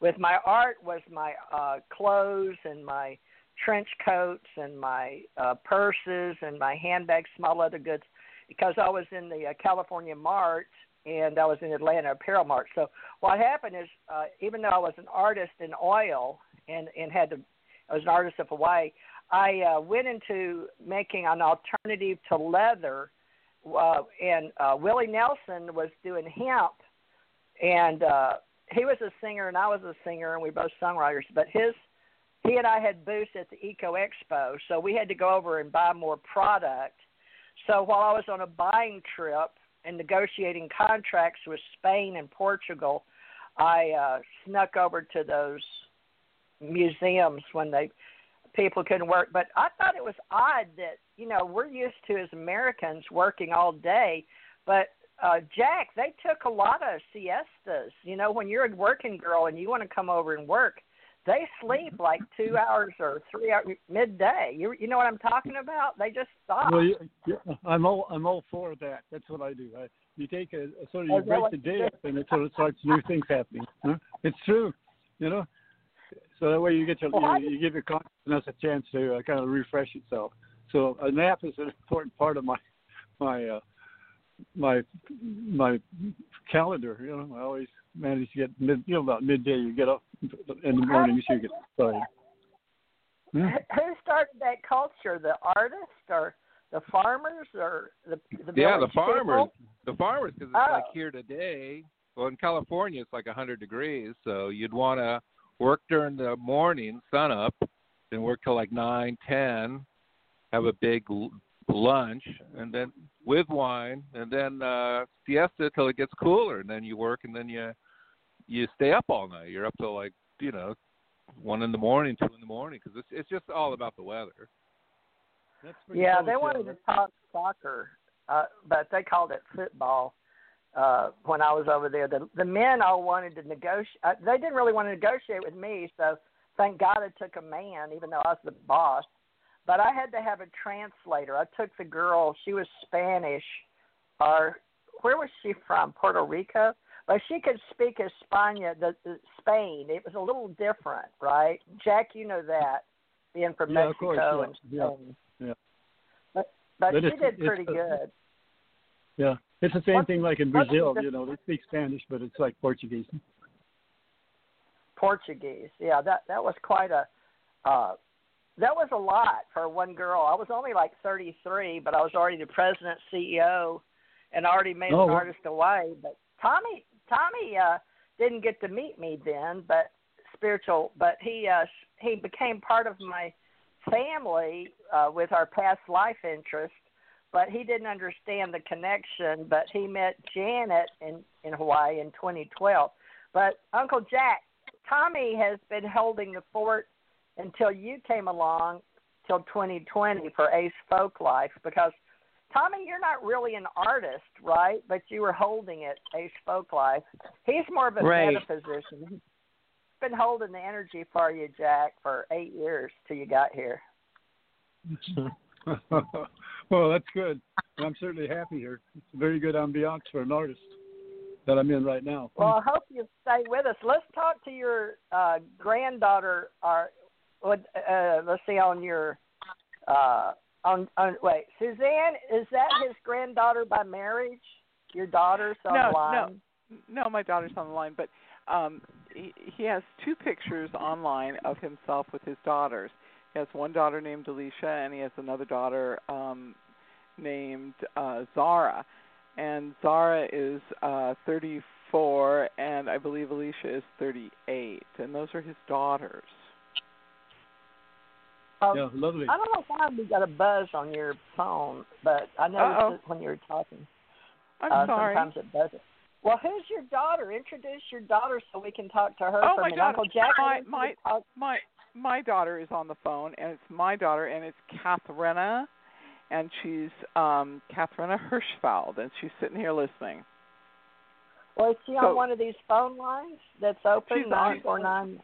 With my art was my uh clothes and my trench coats and my uh, purses and my handbags, small leather goods, because I was in the uh, California Mart and I was in Atlanta Apparel Mart. So what happened is, uh, even though I was an artist in oil and and had to, I was an artist of Hawaii. I uh, went into making an alternative to leather, uh, and uh, Willie Nelson was doing hemp, and uh, he was a singer and I was a singer, and we both songwriters. But his he and I had booths at the Eco Expo, so we had to go over and buy more product. So while I was on a buying trip and negotiating contracts with Spain and Portugal, I uh, snuck over to those museums when they people couldn't work. But I thought it was odd that you know we're used to as Americans working all day, but uh, Jack, they took a lot of siestas. You know, when you're a working girl and you want to come over and work, they sleep like two hours or three hours midday. You you know what I'm talking about? They just stop. Well, yeah, I'm all I'm all for that. That's what I do. I, you take a, a sort of you break the day up, and it sort of starts new things happening. Huh? It's true, you know. So that way you get your well, you, you give your consciousness a chance to uh, kind of refresh itself. So a nap is an important part of my my uh, my my calendar. You know, I always manage to get mid, you know, about midday. You get up in the morning, so you get started. Yeah. Who started that culture? The artists or the farmers or the the yeah the farmers people? the farmers because it's oh. like here today. Well, in California, it's like a 100 degrees, so you'd want to work during the morning, sun up, then work till like nine, ten, have a big lunch, and then with wine, and then uh siesta till it gets cooler, and then you work, and then you you stay up all night. You're up till like you know one in the morning, two in the morning, because it's it's just all about the weather. yeah, they wanted to talk soccer, uh, but they called it football. Uh, when I was over there, the the men all wanted to negotiate. Uh, they didn't really want to negotiate with me, so thank God I took a man, even though I was the boss but I had to have a translator. I took the girl; she was Spanish, or where was she from? Puerto Rico. But she could speak España, the, the Spain. It was a little different, right? Jack, you know that, being from yeah, Mexico course, yeah. and Spain. Yeah. yeah. But but, but she did pretty good. Yeah, it's the same What- thing like in Brazil. You know, they speak Spanish, but it's like Portuguese. Portuguese. Yeah, that that was quite a uh that was a lot for one girl. I was only like 33, but I was already the president, CEO, and already made Oh, an artist away. But Tommy, Tommy uh, didn't get to meet me then, but spiritual. But he uh, he became part of my family uh, with our past life interest. But he didn't understand the connection. But he met Janet in in Hawaii in 2012. But Uncle Jack, Tommy has been holding the fort until you came along till 2020 for Ace Folklife because Tommy, you're not really an artist, right? But you were holding it, Ace Folklife. He's more of a Right. metaphysician. He's been holding the energy for you, Jack, for eight years till you got here. well, that's good. I'm certainly happy here. It's a very good ambiance for an artist that I'm in right now. Well, I hope you stay with us. Let's talk to your uh, granddaughter. Or what? Uh, let's see on your uh, on on. Wait, Suzanne, is that his granddaughter by marriage? Your daughter's on no, the line. no, no. My daughter's on the line, but um, he, he has two pictures online of himself with his daughters. He has one daughter named Alicia, and he has another daughter um, named uh, Zara. And Zara is uh, 34, and I believe Alicia is 38, and those are his daughters. Um, Yeah, lovely. I don't know why we got a buzz on your phone, but I noticed Uh-oh. it when you were talking. I'm uh, sorry. Sometimes it doesn't. Well, who's your daughter? Introduce your daughter so we can talk to her Oh for my. God! Uncle Jack, My I want you to my talk- my my daughter is on the phone, and it's my daughter, and it's Katharina, and she's um Katharina Hirschfeld, and she's sitting here listening. Well, is she So- on one of these phone lines that's open? She's nine on- four nine.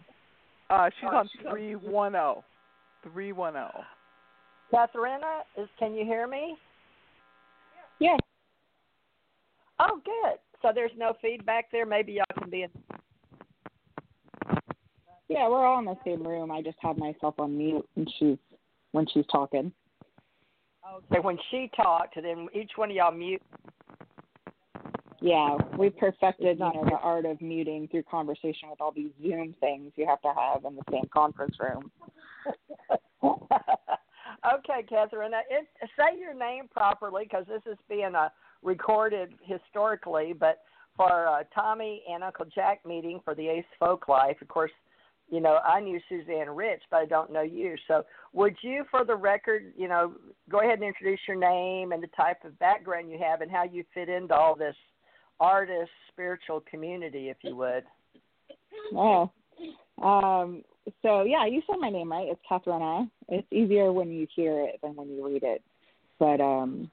Uh, she's Oh, she's on- three one zero, three one oh. zero. Katharina, is can you hear me? Yes. Oh, good. So there's no feedback there. Maybe y'all can be in. Yeah, we're all in the same room. I just have myself on mute when she's when she's talking. Okay, when she talked, then each one of y'all mute. Yeah, we perfected you know the art of muting through conversation with all these Zoom things you have to have in the same conference room. okay, Catherine, it, say your name properly because this is being uh, recorded historically. But for uh, Tommy and Uncle Jack meeting for the Ace Folklife, of course, you know I knew Suzanne Rich, but I don't know you. So would you, for the record, you know, go ahead and introduce your name and the type of background you have and how you fit into all this artist spiritual community, if you would. Oh, um, so yeah, you said my name right. It's Katharina. It's easier when you hear it than when you read it. But um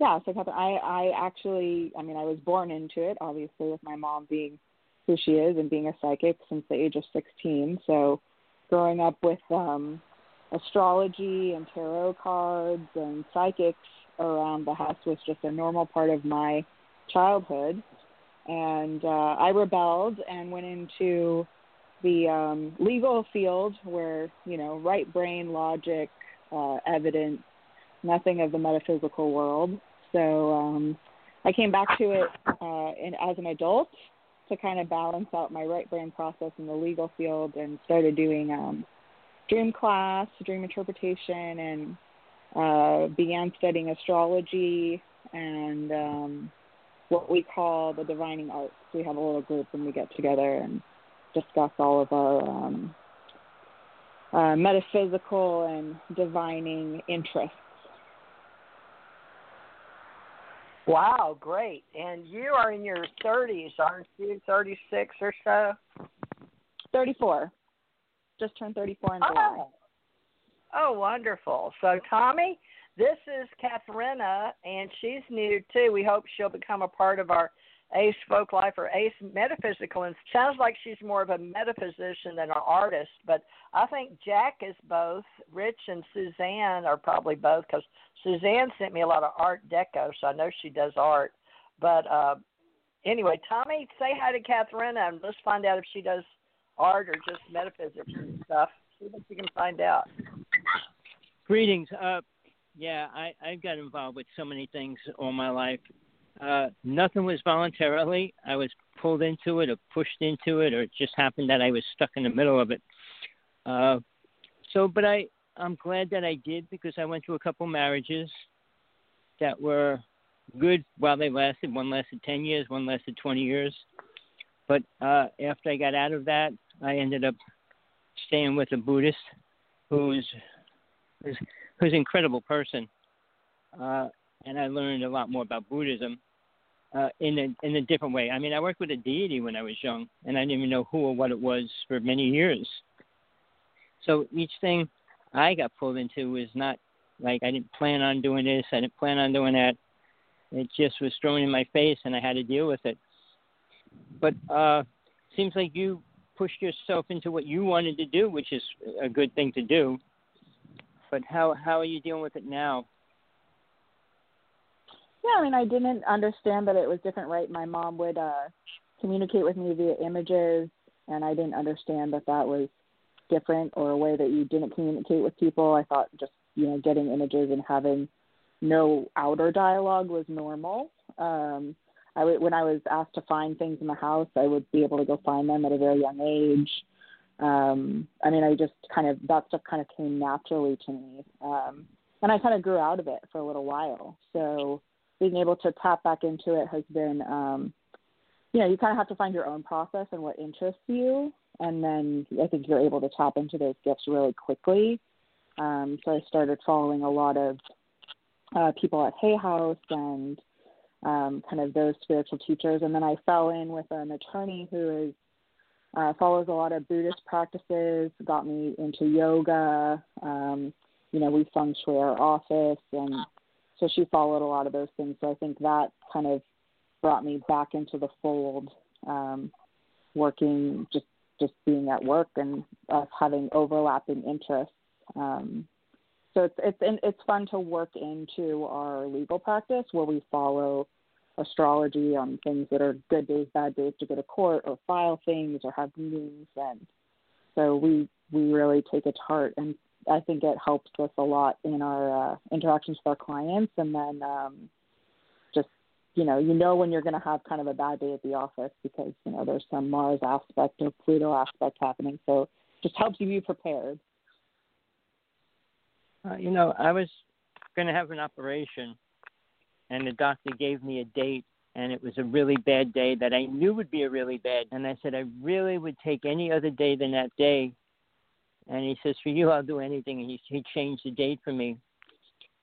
yeah, so Catherine, I I actually, I mean, I was born into it, obviously, with my mom being who she is and being a psychic since the age of 16. So, growing up with um astrology and tarot cards and psychics around the house was just a normal part of my childhood. And uh, I rebelled and went into the um, legal field where you know right brain logic, uh, evidence, nothing of the metaphysical world. So um, I came back to it uh, in, as an adult to kind of balance out my right brain process in the legal field, and started doing um, dream class, dream interpretation, and uh, began studying astrology and um, what we call the divining arts. We have a little group and we get together and discuss all of our um, uh, metaphysical and divining interests. Wow, great. And you are in your 30s, aren't you? 36 or so? 34. Just turned 34 in July. Oh. oh, wonderful. So, Tommy, this is Katharina, and she's new too. We hope she'll become a part of our Ace Folklife or Ace Metaphysical. And sounds like she's more of a metaphysician than an artist, but I think Jack is both. Rich and Suzanne are probably both because Suzanne sent me a lot of Art Deco, so I know she does art. But uh, anyway, Tommy, say hi to Katharina and let's find out if she does art or just metaphysics and stuff. See what you can find out. Greetings. Uh, yeah, I, I got involved with so many things all my life. Uh, nothing was voluntarily. I was pulled into it or pushed into it, or it just happened that I was stuck in the middle of it. Uh, so, but I, I'm glad that I did because I went through a couple marriages that were good while they lasted. One lasted 10 years, one lasted 20 years. But uh, after I got out of that, I ended up staying with a Buddhist who's who's, who's an incredible person. Uh, and I learned a lot more about Buddhism uh, in a in a different way. I mean, I worked with a deity when I was young, and I didn't even know who or what it was for many years. So each thing I got pulled into was not like I didn't plan on doing this, I didn't plan on doing that. It just was thrown in my face, and I had to deal with it. But uh, seems like you pushed yourself into what you wanted to do, which is a good thing to do. But how how are you dealing with it now? Yeah, I mean, I didn't understand that it was different, right? My mom would uh, communicate with me via images, and I didn't understand that that was different or a way that you didn't communicate with people. I thought just you know getting images and having no outer dialogue was normal. Um, I would, when I was asked to find things in the house, I would be able to go find them at a very young age. Um, I mean, I just kind of that stuff kind of came naturally to me, um, and I kind of grew out of it for a little while. So being able to tap back into it has been um you know you kind of have to find your own process and what interests you. And then i think you're able to tap into those gifts really quickly. Um so i started following a lot of uh people at hay house and um kind of those spiritual teachers. And then i fell in with an attorney who is uh follows a lot of buddhist practices got me into yoga um you know we feng shui our office and so she followed a lot of those things. So I think that kind of brought me back into the fold, um, working just just being at work and us having overlapping interests. Um, so it's it's it's fun to work into our legal practice where we follow astrology on things that are good days, bad days to go to court or file things or have meetings. And So we we really take it to heart, and I think it helps us a lot in our uh, interactions with our clients, and then um, just you know you know when you're going to have kind of a bad day at the office because you know there's some Mars aspect or Pluto aspect happening, so just helps you be prepared. Uh, you know, I was going to have an operation, and the doctor gave me a date, and it was a really bad day that I knew would be a really bad. And I said I really would take any other day than that day. And he says, "For you, I'll do anything." And he he changed the date for me.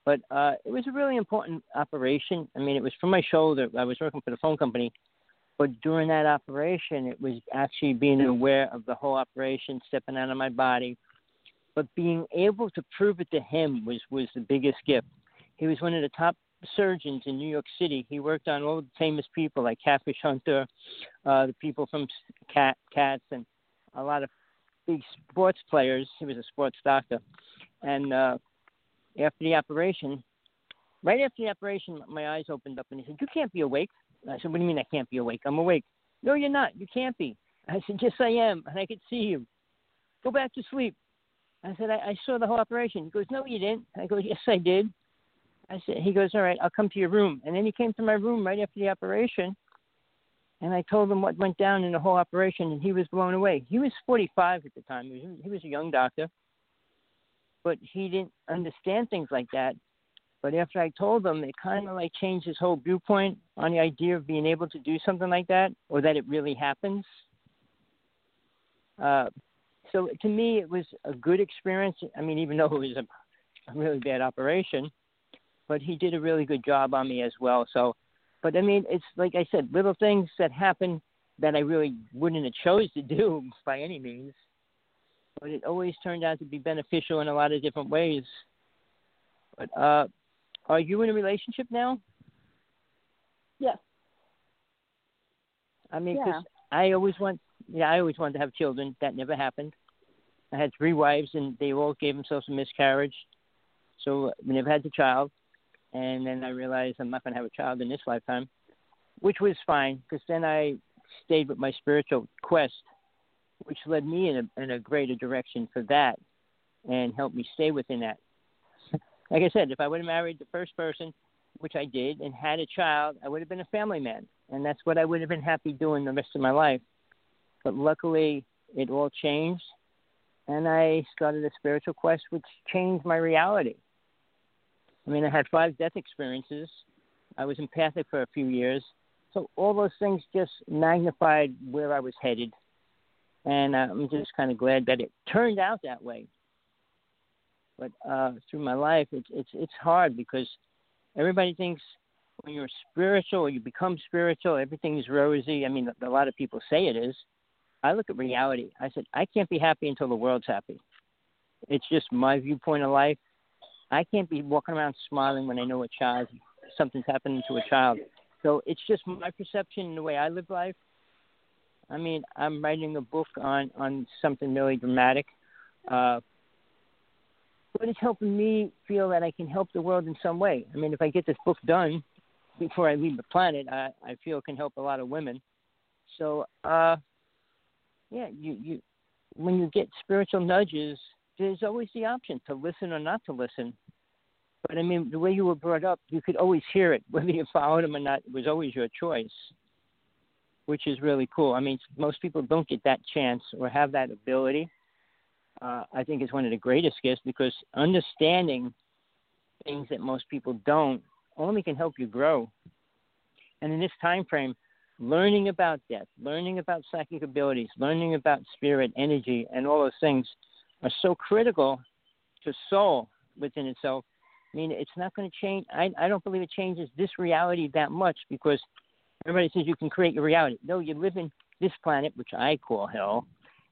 But uh, it was a really important operation. I mean, it was for my shoulder. I was working for the phone company, but during that operation, it was actually being aware of the whole operation, stepping out of my body, but being able to prove it to him was was the biggest gift. He was one of the top surgeons in New York City. He worked on all the famous people like Catfish Hunter, uh, the people from Cat Cats, and a lot of big sports players. He was a sports doctor, and uh, after the operation, right after the operation, my eyes opened up, and he said, "You can't be awake." I said, "What do you mean I can't be awake? I'm awake." No, you're not. You can't be. I said, "Yes, I am, and I could see you. Go back to sleep." I said, I, I saw the whole operation. He goes, No, you didn't. I go, Yes, I did. I said, He goes, All right, I'll come to your room. And then he came to my room right after the operation. And I told him what went down in the whole operation, and he was blown away. He was 45 at the time. He was, he was a young doctor, but he didn't understand things like that. But after I told him, it kind of like changed his whole viewpoint on the idea of being able to do something like that, or that it really happens. Uh, so to me, it was a good experience. I mean, even though it was a, a really bad operation, but he did a really good job on me as well. So, but I mean, it's like I said, little things that happen that I really wouldn't have chose to do by any means, but it always turned out to be beneficial in a lot of different ways. But uh, are you in a relationship now? Yes. I mean, Yeah. I always want, yeah, I always wanted to have children. That never happened. I had three wives, and they all gave themselves a miscarriage. So we never had the child. And then I realized I'm not going to have a child in this lifetime, which was fine because then I stayed with my spiritual quest, which led me in a, in a greater direction for that and helped me stay within that. Like I said, if I would have married the first person, which I did, and had a child, I would have been a family man. And that's what I would have been happy doing the rest of my life. But luckily, it all changed. And I started a spiritual quest, which changed my reality. I mean, I had five death experiences. I was empathic for a few years. So all those things just magnified where I was headed. And uh, I'm just kind of glad that it turned out that way. But uh, through my life, it's it's it's hard because everybody thinks when you're spiritual or you become spiritual, everything is rosy. I mean, a lot of people say it is. I look at reality. I said I can't be happy until the world's happy. It's just my viewpoint of life. I can't be walking around smiling when I know a child something's happening to a child. So it's just my perception and the way I live life. I mean, I'm writing a book on on something really dramatic, uh, but it's helping me feel that I can help the world in some way. I mean, if I get this book done before I leave the planet, I I feel it can help a lot of women. So, uh, yeah, you you when you get spiritual nudges, there's always the option to listen or not to listen. But I mean, the way you were brought up, you could always hear it, whether you followed him or not. It was always your choice, which is really cool. I mean, most people don't get that chance or have that ability. Uh, I think is one of the greatest gifts because understanding things that most people don't only can help you grow. And in this time frame, learning about death, learning about psychic abilities, learning about spirit, energy, and all those things are so critical to soul within itself. I mean, it's not going to change. I, I don't believe it changes this reality that much because everybody says you can create your reality. No, you live in this planet, which I call hell.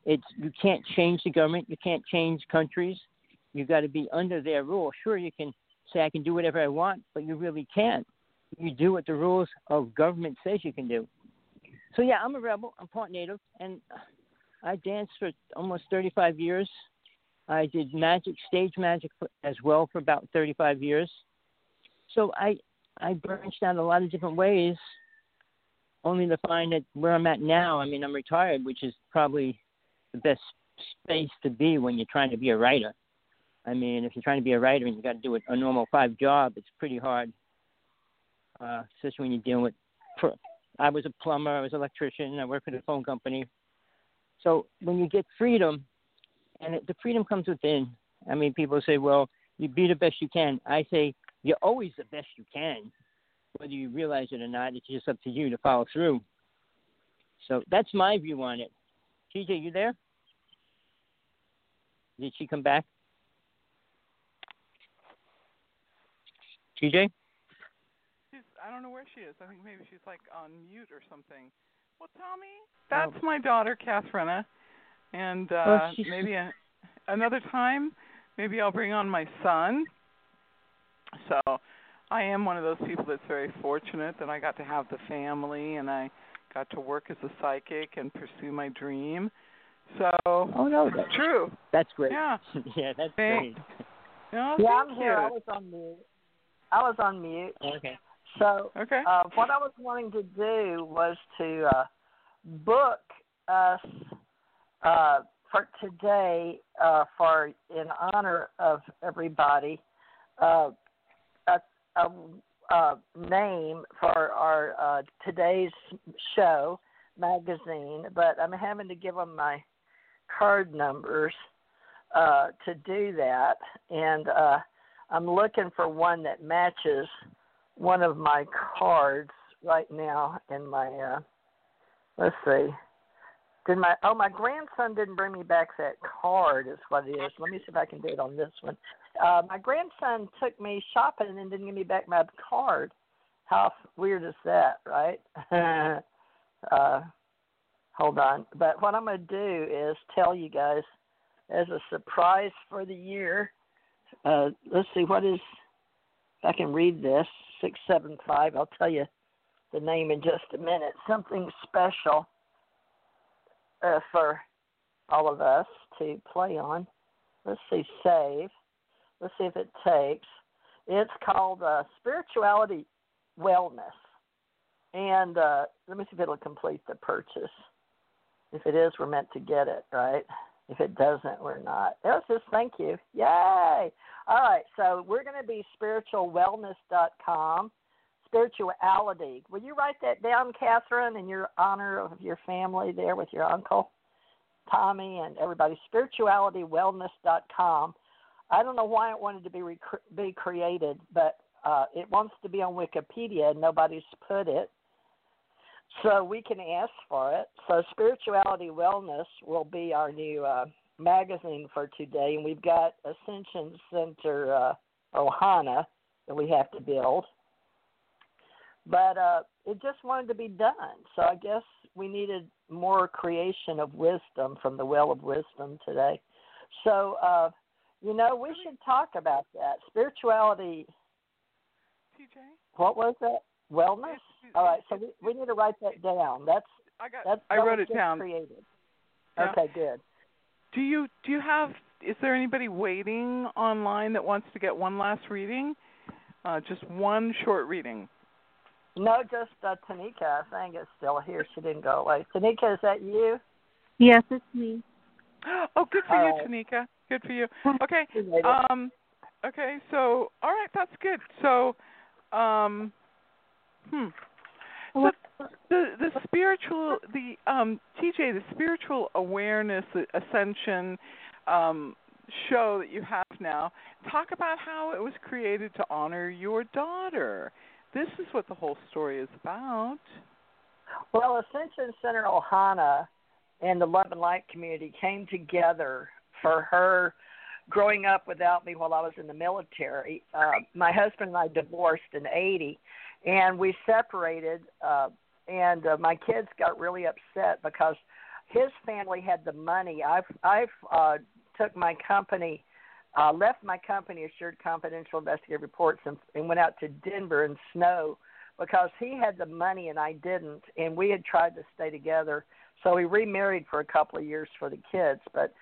It's you can't change the government. You can't change countries. You got to be under their rule. Sure, you can say I can do whatever I want, but you really can't. You do what the rules of government says you can do. So yeah, I'm a rebel. I'm part native, and I danced for almost 35 years. I did magic, stage magic as well for about 35 years. So I I branched out a lot of different ways, only to find that where I'm at now. I mean, I'm retired, which is probably the best space to be when you're trying to be a writer. I mean, if you're trying to be a writer and you got to do a, normal five job, it's pretty hard, uh, especially when you're dealing with. I was a plumber, I was an electrician, I worked at a phone company. So when you get freedom, and it, the freedom comes within. I mean, people say, "Well, you be the best you can." I say, "You're always the best you can, whether you realize it or not. It's just up to you to follow through." So that's my view on it. TJ, you there? Did she come back? TJ? She's, I don't know where she is. I think maybe she's like on mute or something. Well, Tommy, oh. that's oh. my daughter, Catherine. And uh, oh, maybe a, another time, maybe I'll bring on my son. So I am one of those people that's very fortunate that I got to have the family and I got to work as a psychic and pursue my dream. So Oh no, that's true. That's great. Yeah. yeah, that's thank, great. No, yeah, I'm you. here. I was on mute. I was on mute. Okay. So okay. uh, what I was wanting to do was to uh, book us uh, for today uh, for in honor of everybody uh, a, a, a name for our uh, today's show magazine, but I'm having to give them my card numbers uh, to do that, and uh, I'm looking for one that matches one of my cards right now in my. Uh, let's see. Did my oh my grandson didn't bring me back that card is what it is. Let me see if I can do it on this one. Uh, my grandson took me shopping and didn't give me back my card. How weird is that, right? uh, hold on. But what I'm going to do is tell you guys as a surprise for the year. Uh, let's see what is. If I can read this six seven five. I'll tell you the name in just a minute. Something special uh, for all of us to play on. Let's see, save. Let's see if it takes. It's called uh, Spirituality Wellness. And uh, let me see if it'll complete the purchase. If it is, we're meant to get it, right? If it doesn't, we're not. It says thank you. Yay! All right, so we're going to be spiritualwellness.com. Spirituality. Will you write that down, Catherine, in your honor of your family there with your uncle, Tommy, and everybody? Spiritualitywellness.com. I don't know why it wanted to be rec- be created, but uh, it wants to be on Wikipedia, and nobody's put it. So we can ask for it. So Spirituality Wellness will be our new uh, magazine for today, and we've got Ascension Center uh, Ohana that we have to build. But uh, it just wanted to be done, so I guess we needed more creation of wisdom from the well of wisdom today. So, uh, you know, we should talk about that spirituality. TJ. What was that? Wellness. All right, so we, we need to write that down. That's I got. that's I wrote it down. Created. Yeah. Okay, good. Do you do you have? Is there anybody waiting online that wants to get one last reading? Uh, just one short reading. No, just uh, Tanika. I think is still here. She didn't go away. Tanika, is that you? Yes, it's me. Oh, good for All you, right. Tanika. Good for you. Okay. You made it. Um. Okay. So, all right, that's good. So, um, hmm. So the the spiritual the um TJ the spiritual awareness the ascension um show that you have now talk about how it was created to honor your daughter this is what the whole story is about Well, Ascension Center Ohana and the Love and Light community came together for her growing up without me while I was in the military. Uh, my husband and I divorced in 80, and we separated. Uh, and uh, my kids got really upset because his family had the money. I've I've uh, took my company, uh, left my company, Assured Confidential Investigative Reports, and, and went out to Denver and snow because he had the money and I didn't, and we had tried to stay together. So we remarried for a couple of years for the kids, but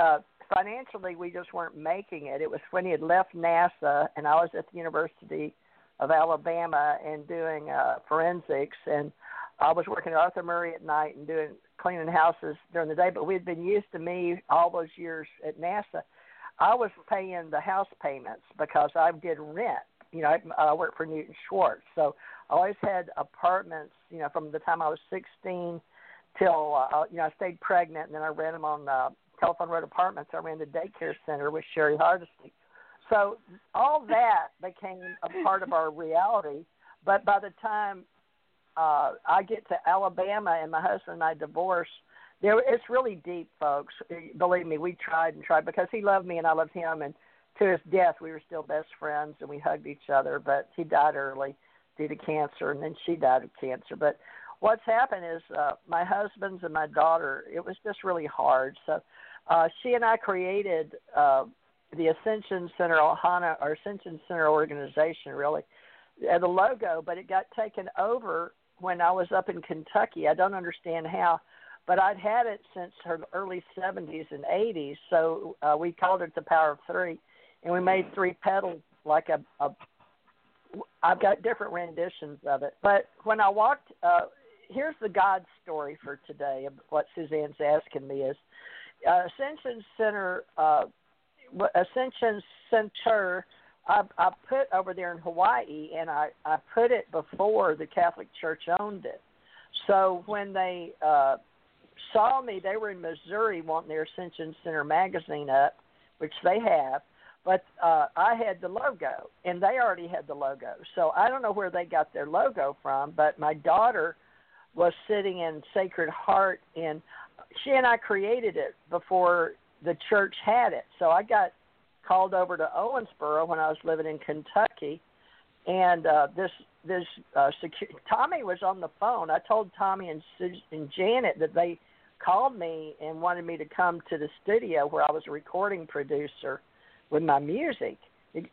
uh, financially we just weren't making it. It was when he had left NASA, and I was at the University of Alabama and doing uh, forensics, and I was working at Arthur Murray at night and doing cleaning houses during the day. But we had been used to me all those years at NASA. I was paying the house payments because I did rent. You know, I, I worked for Newton Schwartz, so I always had apartments. You know, from the time I was 16 till uh, you know I stayed pregnant, and then I ran them on uh, Telephone Road Apartments. I ran the daycare center with Sherry Hardesty. So all that became a part of our reality. But by the time uh, I get to Alabama and my husband and I divorce, there it's really deep, folks. Believe me, we tried and tried because he loved me and I loved him, and to his death we were still best friends and we hugged each other. But he died early due to cancer, and then she died of cancer. But what's happened is uh, my husband's and my daughter. It was just really hard. So uh, she and I created uh, the Ascension Center Ohana or Ascension Center organization, really, uh, the logo, but it got taken over when I was up in Kentucky. I don't understand how, but I'd had it since her early 70s and 80s. So uh, we called it the Power of Three, and we made three pedals like a, a I've got different renditions of it. But when I walked, uh, here's the God story for today. Of what Suzanne's asking me is uh, Ascension Center, uh, Ascension Center. I, I put over there in Hawaii, and I I put it before the Catholic Church owned it. So when they uh, saw me, they were in Missouri wanting their Ascension Center magazine up, which they have but uh, I had the logo, and they already had the logo. So I don't know where they got their logo from, but my daughter was sitting in Sacred Heart, and she and I created it before the church had it. So I got called over to Owensboro when I was living in Kentucky, and uh, this this uh, secu- Tommy was on the phone. I told Tommy and, and Janet that they called me and wanted me to come to the studio where I was a recording producer with my music.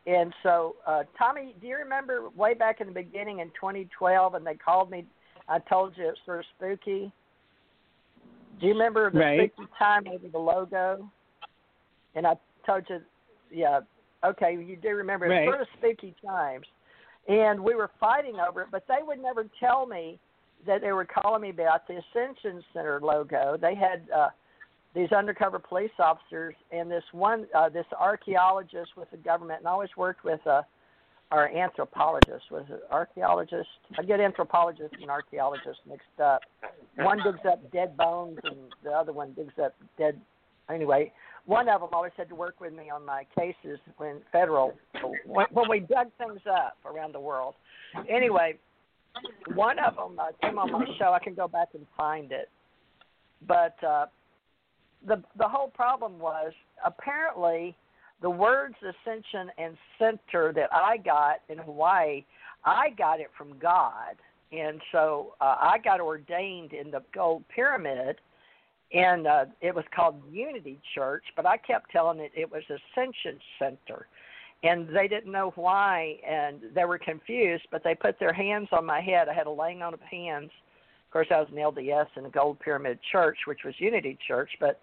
And so, uh, Tommy, do you remember way back in the beginning in 2012, and they called me? I told you it's sort of spooky. Do you remember the right. spooky time over the logo? And I told you, yeah, okay, you do remember. It was sort of spooky times, and we were fighting over it, but they would never tell me that they were calling me about the Ascension Center logo. They had. uh these undercover police officers and this one uh, this archaeologist with the government and I always worked with uh our anthropologist was it archaeologist I get anthropologist and archaeologist mixed up one digs up dead bones and the other one digs up dead anyway one of them always had to work with me on my cases when federal when we dug things up around the world anyway one of them uh, came on my show I can go back and find it but uh the the whole problem was apparently the words ascension and center that I got in Hawaii, I got it from God, and so uh, I got ordained in the gold pyramid, and uh, it was called Unity Church, but I kept telling it it was Ascension Center. And they didn't know why, and they were confused. But they put their hands on my head. I had a laying on of hands. Of course, I was an LDS in a Gold Pyramid Church, which was Unity Church. But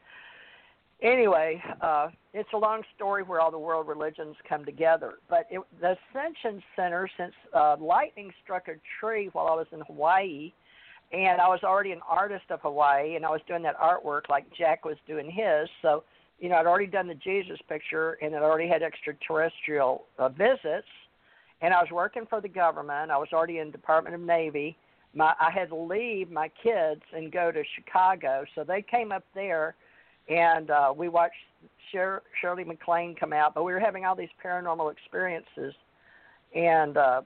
anyway, uh, it's a long story where all the world religions come together. But it, the Ascension Center, since uh, lightning struck a tree while I was in Hawaii, and I was already an artist of Hawaii, and I was doing that artwork like Jack was doing his. So, you know, I'd already done the Jesus picture, and it already had extraterrestrial uh, visits. And I was working for the government. I was already in Department of Navy. My I had to leave my kids and go to Chicago, so they came up there and uh, we watched Sher- Shirley MacLaine come out. But we were having all these paranormal experiences, and uh,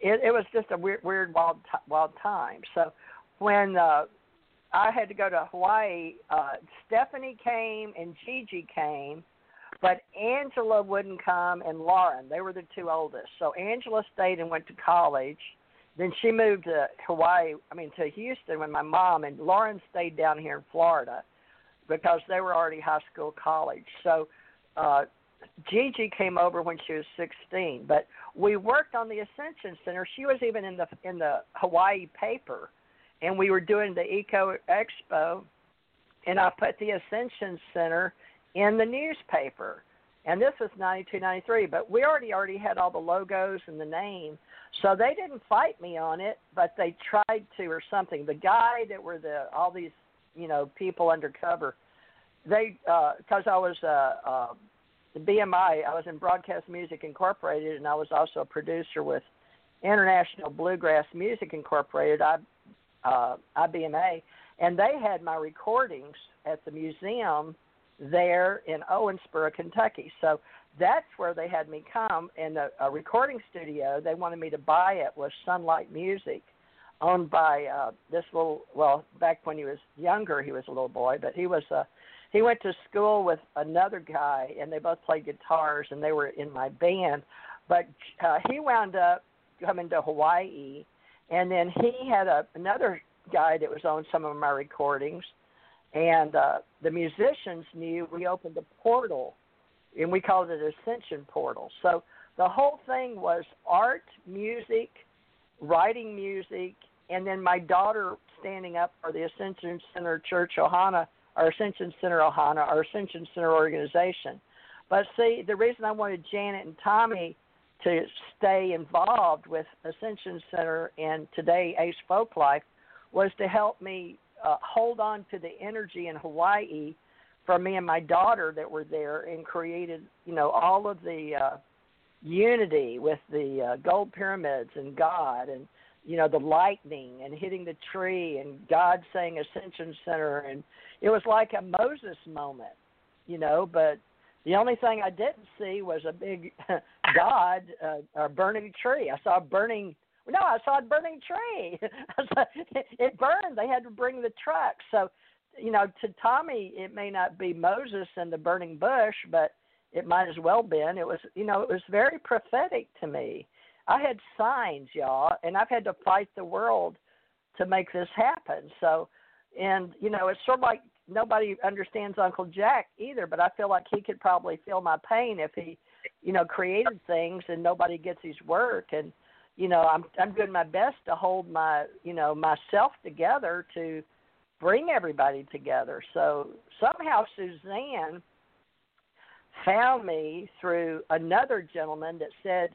it, it was just a weird, weird, wild, t- wild time. So when uh, I had to go to Hawaii, uh, Stephanie came and Gigi came, but Angela wouldn't come, and Lauren. They were the two oldest. So Angela stayed and went to college. Then she moved to Hawaii, I mean to Houston with my mom, and Lauren stayed down here in Florida because they were already high school college. So uh, Gigi came over when she was 16, but we worked on the Ascension Center. She was even in the in the Hawaii paper, and we were doing the Eco Expo, and I put the Ascension Center in the newspaper. and this was 92, 93. But we already already had all the logos and the name, so they didn't fight me on it, but they tried to or something. The guy that were the all these you know people undercover, they because uh, I was uh, uh, BMI, I was in Broadcast Music Incorporated, and I was also a producer with International Bluegrass Music Incorporated, I, uh, IBMA, and they had my recordings at the museum there in Owensboro, Kentucky. So that's where they had me come. A, a recording studio, they wanted me to buy it was Sunlight Music, owned by uh, this little. Well, back when he was younger, he was a little boy, but he was a. Uh, he went to school with another guy, and they both played guitars, and they were in my band. But uh, he wound up coming to Hawaii, and then he had a another guy that was on some of my recordings, and uh, the musicians knew we opened a portal, and we called it Ascension Portal. So the whole thing was art, music, writing music, and then my daughter standing up for the Ascension Center Church Ohana, our Ascension Center Ohana, our Ascension Center organization. But see, the reason I wanted Janet and Tommy to stay involved with Ascension Center and today Ace Folklife was to help me uh, hold on to the energy in Hawaii for me and my daughter that were there and created, you know, all of the uh, unity with the uh, gold pyramids and God and you know the lightning and hitting the tree and God saying Ascension Center. And it was like a Moses moment, you know, but the only thing I didn't see was a big God, uh, a burning tree. I saw a burning. No, I saw a burning tree. it burned. They had to bring the truck. So, you know, to Tommy, it may not be Moses and the burning bush, but it might as well been. It was, you know, it was very prophetic to me. I had signs, y'all, and I've had to fight the world to make this happen. So, and you know, it's sort of like nobody understands Uncle Jack either, but I feel like he could probably feel my pain if he, you know, created things and nobody gets his work and you know, I'm I'm doing my best to hold my, you know, myself together to bring everybody together. So somehow Suzanne found me through another gentleman that said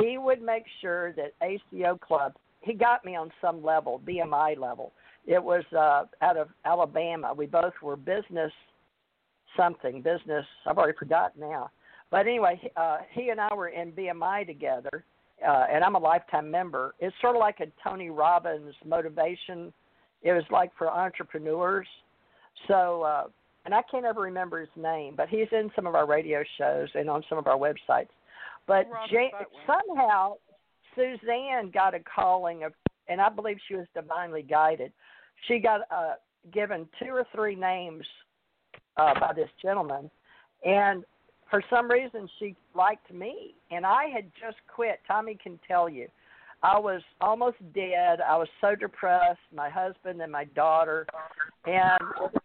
he would make sure that ACO Club he got me on some level, BMI level, it was uh, out of Alabama. We both were business something, business. I've already forgotten now. But anyway, uh, he and I were in BMI together, uh, and I'm a lifetime member. It's sort of like a Tony Robbins motivation. It was like for entrepreneurs. So, uh, and I can't ever remember his name, but he's in some of our radio shows and on some of our websites. But Jay, somehow Suzanne got a calling of, and I believe she was divinely guided she got uh, given two or three names uh, by this gentleman, and for some reason she liked me, and I had just quit. Tommy can tell you, I was almost dead. I was so depressed. My husband and my daughter, and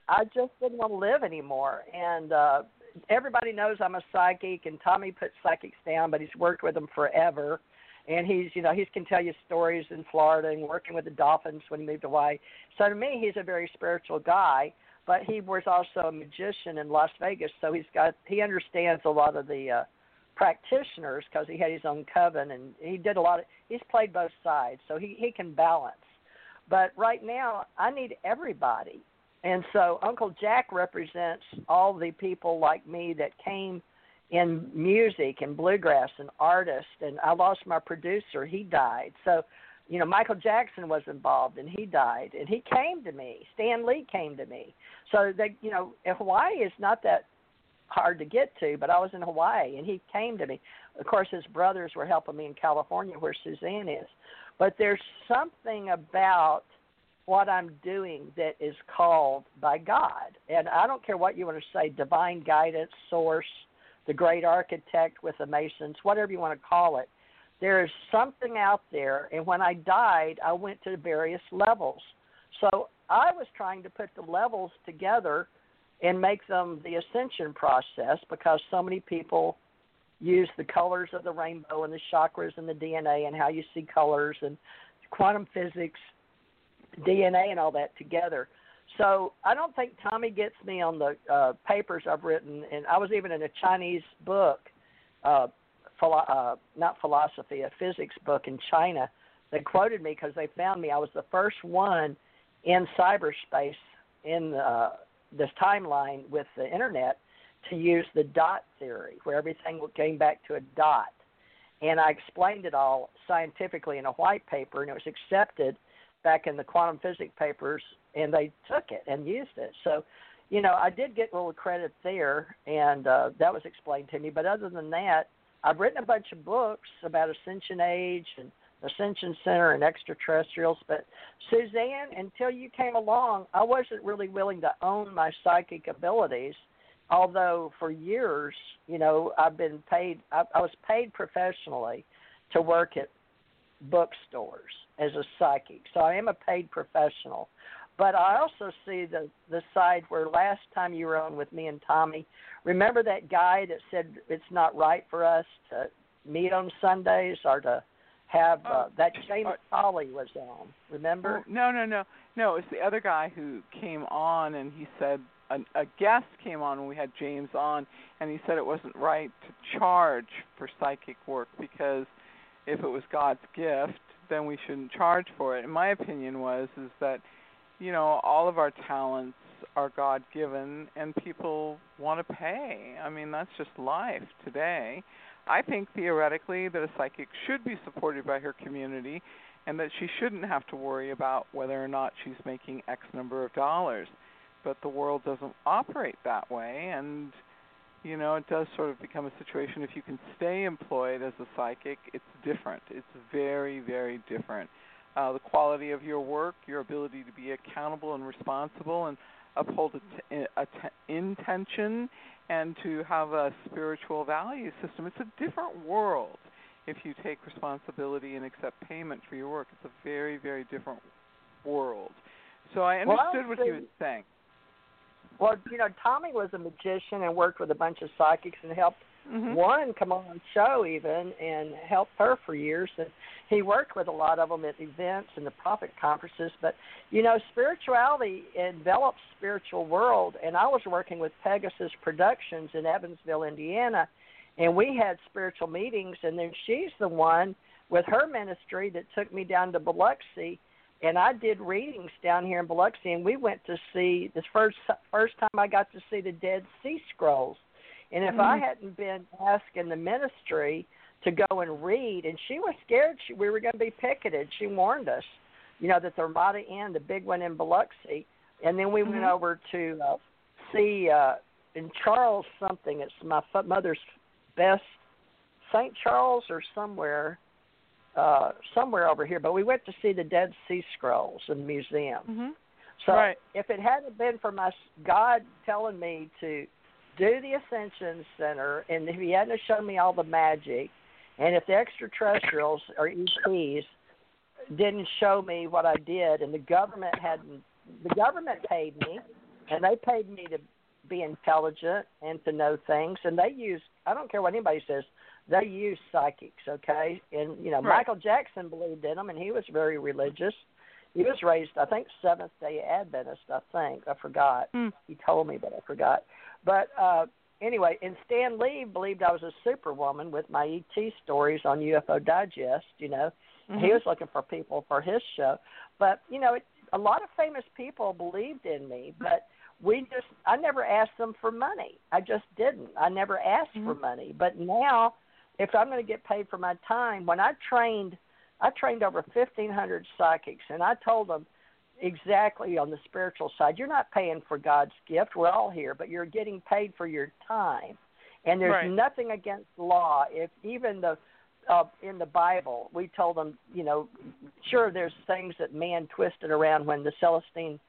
I just didn't want to live anymore. And uh, everybody knows I'm a psychic, and Tommy puts psychics down, but he's worked with them forever and he's you know he can tell you stories in Florida and working with the Dolphins when he moved away So to me, he's a very spiritual guy, but he was also a magician in Las Vegas, so he's got he understands a lot of the uh, practitioners because he had his own coven and he did a lot of he's played both sides, so he he can balance. But right now, I need everybody, and so Uncle Jack represents all the people like me that came in music and bluegrass and artist and I lost my producer, he died. So, you know, Michael Jackson was involved and he died and he came to me. Stan Lee came to me. So they you know, Hawaii is not that hard to get to, but I was in Hawaii and he came to me. Of course his brothers were helping me in California where Suzanne is. But there's something about what I'm doing that is called by God. And I don't care what you want to say, divine guidance, source, the great architect with the Masons, whatever you want to call it. There is something out there, and when I died, I went to various levels. So I was trying to put the levels together and make them the ascension process because so many people use the colors of the rainbow and the chakras and the DNA and how you see colors and quantum physics, DNA, and all that together. So I don't think Tommy gets me on the uh, papers I've written, and I was even in a Chinese book, uh, philo- uh, not philosophy, a physics book in China. They quoted me because they found me. I was the first one in cyberspace in uh, this timeline with the internet to use the dot theory, where everything came back to a dot. And I explained it all scientifically in a white paper, and it was accepted back in the quantum physics papers, and they took it and used it. So, you know, I did get a little credit there, and uh, that was explained to me. But other than that, I've written a bunch of books about Ascension Age and Ascension Center and extraterrestrials. But Suzanne, until you came along, I wasn't really willing to own my psychic abilities although for years, you know, I've been paid. I, I was paid professionally to work at bookstores as a psychic, so I am a paid professional. But I also see the the side where last time you were on with me and Tommy, remember that guy that said it's not right for us to meet on Sundays or to have uh, oh, that James Foley was on. Remember? Oh, no, no, no, no. It's the other guy who came on and he said a, a guest came on when we had James on, and he said it wasn't right to charge for psychic work because if it was God's gift, then we shouldn't charge for it. And my opinion was is that you know all of our talents are God given, and people want to pay. I mean that's just life today. I think theoretically that a psychic should be supported by her community and that she shouldn't have to worry about whether or not she's making X number of dollars but the world doesn't operate that way and you know it does sort of become a situation if you can stay employed as a psychic it's different it's very very different uh, the quality of your work your ability to be accountable and responsible and uphold a t- a t- intention and to have a spiritual value system. It's a different world if you take responsibility and accept payment for your work. It's a very very different world. So i understood well, what you were saying. Well, you know, Tommy was a magician and worked with a bunch of psychics and helped mm-hmm. one come on show even and helped her for years. And he worked with a lot of them at events and the prophet conferences. But you know, spirituality envelops spiritual world. And I was working with Pegasus Productions in Evansville, Indiana, and we had spiritual meetings. And then she's the one with her ministry that took me down to Biloxi and I did readings down here in Biloxi, and we went to see the first first time I got to see the Dead Sea Scrolls. And if mm-hmm. I hadn't been asked in the ministry to go and read, and she was scared she, we were going to be picketed. She warned us, you know, that the Ramada Inn, the big one in Biloxi, and then we mm-hmm. went over to uh, see uh, in Charles something. It's my mother's best St. Charles or somewhere uh, somewhere over here, but we went to see the Dead Sea Scrolls in the museum. Mm-hmm. So right. if it hadn't been for my God telling me to do the Ascension Center, and if He hadn't shown me all the magic, and if the extraterrestrials or ETs didn't show me what I did, and the government hadn't, the government paid me, and they paid me to be intelligent and to know things, and they use. I don't care what anybody says they use psychics, okay? And you know, right. Michael Jackson believed in them, and he was very religious. He was raised, I think, Seventh Day Adventist. I think I forgot. Mm. He told me, but I forgot. But uh anyway, and Stan Lee believed I was a superwoman with my ET stories on UFO Digest. You know, mm-hmm. he was looking for people for his show. But you know, it, a lot of famous people believed in me, but we just I never asked them for money. I just didn't. I never asked mm-hmm. for money. But now if I'm going to get paid for my time, when I trained, I trained over 1,500 psychics, and I told them exactly on the spiritual side, you're not paying for God's gift. We're all here, but you're getting paid for your time. And there's right. nothing against law. If even the uh, in the Bible, we told them, you know, sure, there's things that man twisted around when the Celestine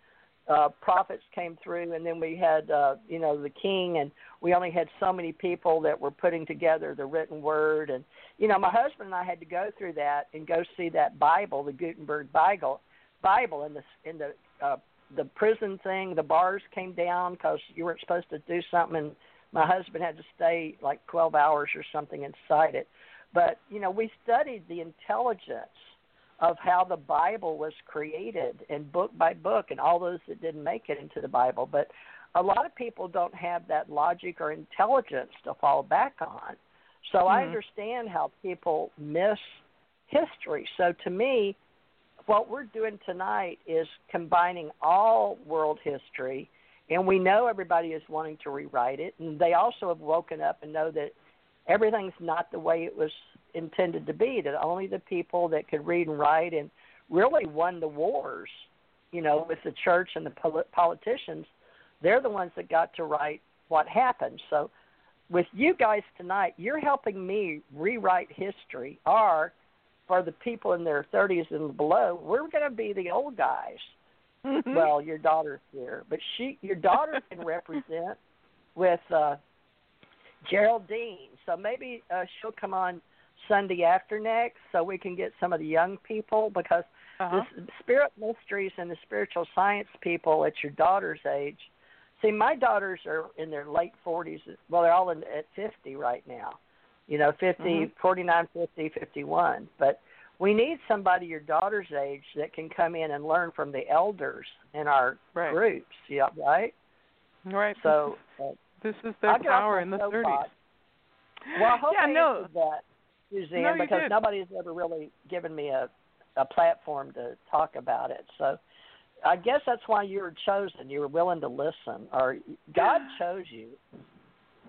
uh, prophets came through, and then we had uh, you know the king, and we only had so many people that were putting together the written word, and you know my husband and I had to go through that and go see that Bible, the Gutenberg Bible, Bible in the in the uh, the prison thing. The bars came down because you weren't supposed to do something, and my husband had to stay like 12 hours or something inside it. But you know we studied the intelligence of how the Bible was created and book by book and all those that didn't make it into the Bible. But a lot of people don't have that logic or intelligence to fall back on. So mm-hmm. I understand how people miss history. So to me, what we're doing tonight is combining all world history, and we know everybody is wanting to rewrite it, and they also have woken up and know that everything's not the way it was intended to be. That only the people that could read and write and really won the wars, you know, with the church and the politicians, they're the ones that got to write what happened. So, with you guys tonight, you're helping me rewrite history, or for the people in their 30s and below, we're going to be the old guys. Mm-hmm. Well, your daughter's here, but she, your daughter can represent with uh, Geraldine. So maybe uh, she'll come on Sunday after next, so we can get some of the young people because uh-huh. the spirit mysteries and the spiritual science people at your daughter's age. See, my daughters are in their late 40s. Well, they're all in, at 50 right now you know, 50, mm-hmm. 49, 50, 51. But we need somebody your daughter's age that can come in and learn from the elders in our right. groups. Yeah, right. Right. So uh, this is their power in the 30s. Well, I hope yeah, I no. that, Suzanne, no, because did. nobody's ever really given me a a platform to talk about it. So I guess that's why you were chosen. You were willing to listen, or God chose you.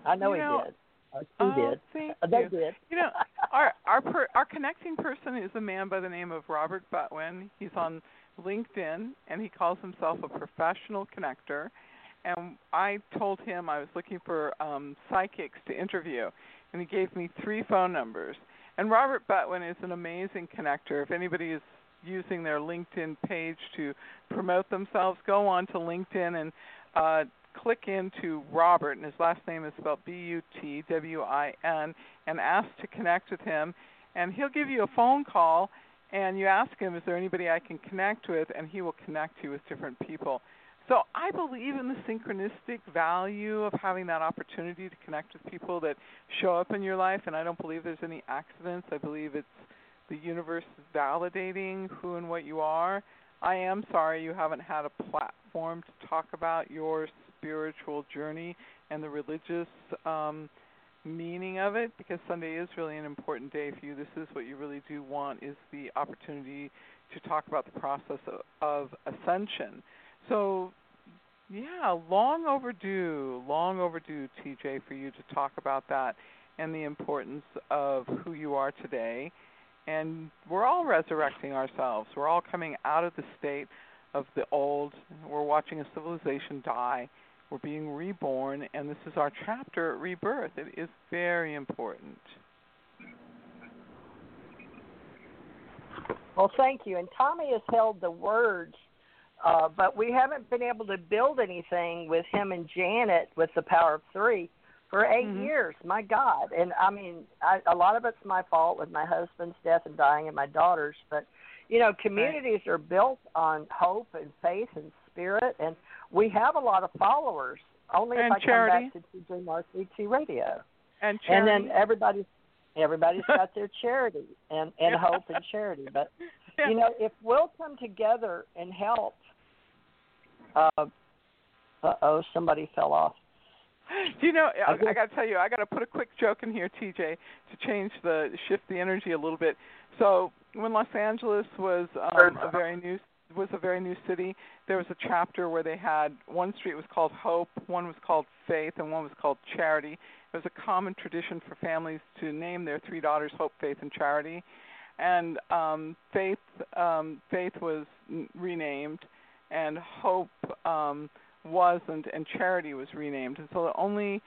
I know, you He did. Uh, oh, did. Thank they you. did. You know, our our per, our connecting person is a man by the name of Robert Butwin. He's on LinkedIn and he calls himself a professional connector. And I told him I was looking for um, psychics to interview, and he gave me three phone numbers. And Robert Butwin is an amazing connector. If anybody is using their LinkedIn page to promote themselves, go on to LinkedIn and uh, click into Robert, and his last name is spelled B U T W I N, and ask to connect with him. And he'll give you a phone call, and you ask him, Is there anybody I can connect with? And he will connect you with different people. So I believe in the synchronistic value of having that opportunity to connect with people that show up in your life, and I don't believe there's any accidents. I believe it's the universe validating who and what you are. I am sorry you haven't had a platform to talk about your spiritual journey and the religious um, meaning of it because Sunday is really an important day for you. This is what you really do want is the opportunity to talk about the process of, of ascension. So yeah, long overdue, long overdue, TJ, for you to talk about that and the importance of who you are today. And we're all resurrecting ourselves. We're all coming out of the state of the old. We're watching a civilization die. We're being reborn, and this is our chapter rebirth. It is very important. Well, thank you. And Tommy has held the words, uh, but we haven't been able to build anything with him and Janet with the Power of Three for 8 mm-hmm. years. My God! And I mean, I, a lot of it's my fault with my husband's death and dying, and my daughters. But you know, communities right. are built on hope and faith and spirit, and we have a lot of followers. Only and if I charity. come back to TJ Radio. And charity. And then everybody's everybody's got their charity and and yeah. hope and charity. But yeah. you know, if we'll come together and help. Uh oh, somebody fell off. You know, I, I, I got to tell you, I got to put a quick joke in here, TJ, to change the shift the energy a little bit. So when Los Angeles was um, a very new was a very new city. There was a chapter where they had one street was called Hope, one was called Faith, and one was called Charity. It was a common tradition for families to name their three daughters Hope, Faith, and Charity. And um, Faith um, Faith was renamed, and Hope um, wasn't, and Charity was renamed. And so the only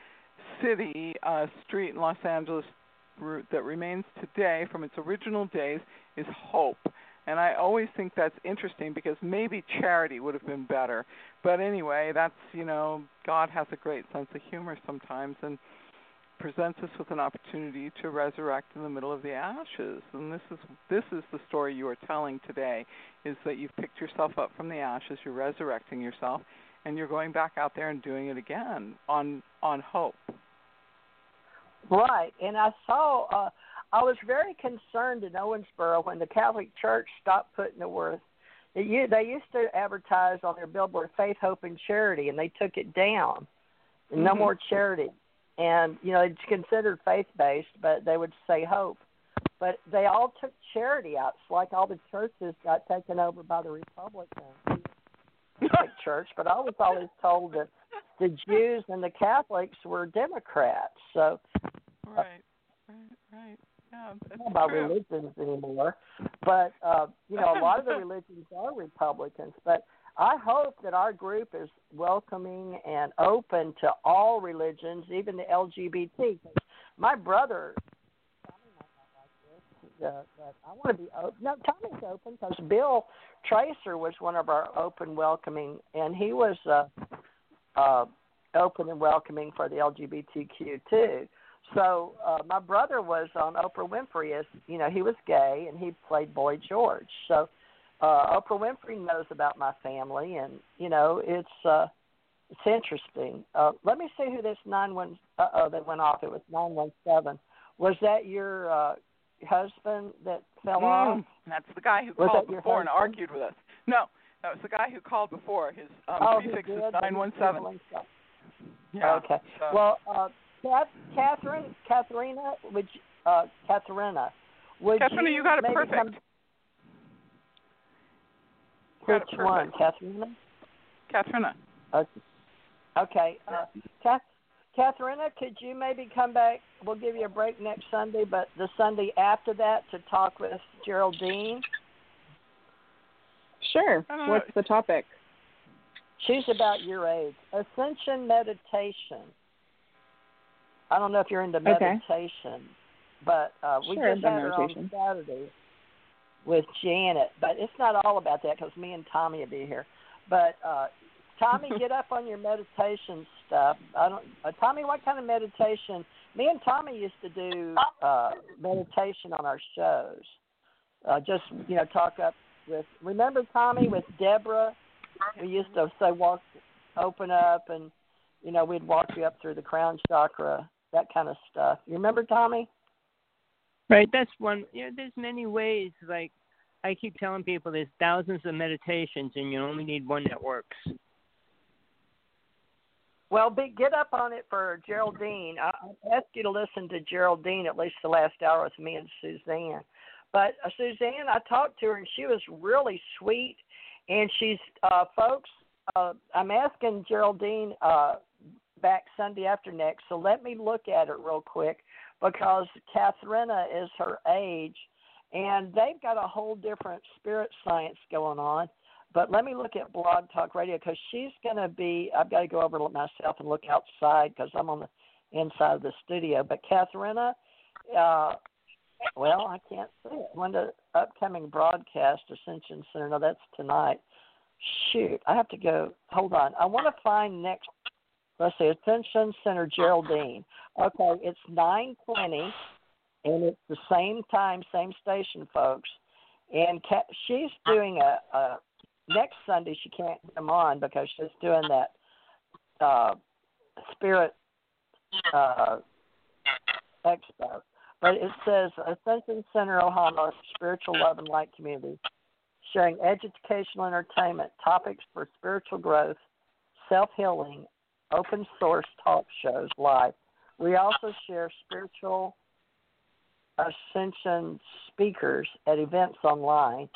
city uh, street in Los Angeles that remains today from its original days is Hope and I always think that's interesting because maybe charity would have been better. But anyway, that's, you know, God has a great sense of humor sometimes and presents us with an opportunity to resurrect in the middle of the ashes. And this is this is the story you are telling today is that you've picked yourself up from the ashes, you're resurrecting yourself, and you're going back out there and doing it again on on hope. Right. And I saw uh I was very concerned in Owensboro when the Catholic Church stopped putting the word. They used to advertise on their billboard faith, hope, and charity, and they took it down. No Mhm. more charity, and you know it's considered faith based, but they would say hope. But they all took charity out. It's like all the churches got taken over by the Republicans. Catholic Church, but I was always told that the Jews and the Catholics were Democrats. So Right, right, right. Yeah, I that's don't about true. religions anymore, but uh, you know, a lot of the religions are Republicans. But I hope that our group is welcoming and open to all religions, even the LGBT. My brother, Tommy might not like this, but I want to be open. No, Tommy's open because Bill Tracer was one of our open welcoming, and he was uh, uh, open and welcoming for the LGBTQ too. So uh, my brother was on Oprah Winfrey as you know he was gay and he played Boy George. So uh, Oprah Winfrey knows about my family and you know it's uh, it's interesting. Uh, let me see who this nine one uh oh that went off. It was nine one seven. Was that your uh, husband that fell off? Mm, that's the guy who Was called before and argued with us. No, that was the guy who called before. His um, oh, prefix is nine one seven. Yeah. Okay. so- Well, uh, Catherine, Katharina, would you, uh, Katharina, would Katharina, you, you got it maybe perfect. Come, Got it which one, perfect. Katharina? Katharina. Okay. Okay. Uh, Kath, Katharina, could you maybe come back? We'll give you a break next Sunday, but the Sunday after that to talk with Geraldine. Sure. Uh, What's the topic? She's about your age. Ascension meditation. I don't know if you're into Okay. meditation, but uh, we Sure, just I've had on meditation. Saturday with Janet. But it's not all about that because me and Tommy will be here. But uh, Tommy, get up on your meditation stuff. I don't. Uh, Tommy, what kind of meditation? Me and Tommy used to do uh, meditation on our shows. Uh, just you know, talk up with. Remember Tommy with Deborah? We used to say walk, open up, and you know we'd walk you up through the crown chakra, that kind of stuff. You remember Tommy? Right, that's one. You know, there's many ways. Like I keep telling people, there's thousands of meditations, and you only need one that works. Well, be, get up on it for Geraldine. I, I ask you to listen to Geraldine at least the last hour with me and Suzanne. But uh, Suzanne, I talked to her and she was really sweet. And she's, uh, folks, uh, I'm asking Geraldine uh, back Sunday after next. So let me look at it real quick because Katharina is her age, and they've got a whole different spirit science going on. But let me look at Blog Talk Radio because she's going to be. I've got to go over myself and look outside because I'm on the inside of the studio. But Katharina, uh, well, I can't see it. When the upcoming broadcast, Ascension Center. No, that's tonight. Shoot, I have to go. Hold on. I want to find next. Let's see, Ascension Center, Geraldine. Okay, it's nine twenty, and it's the same time, same station, folks. And she's doing a, a next Sunday. She can't come on because she's doing that uh, spirit uh, expo. But it says Ascension Center, Ohana, spiritual love and light community, sharing educational entertainment, topics for spiritual growth, self healing, open source talk shows live. We also share spiritual ascension speakers at events online.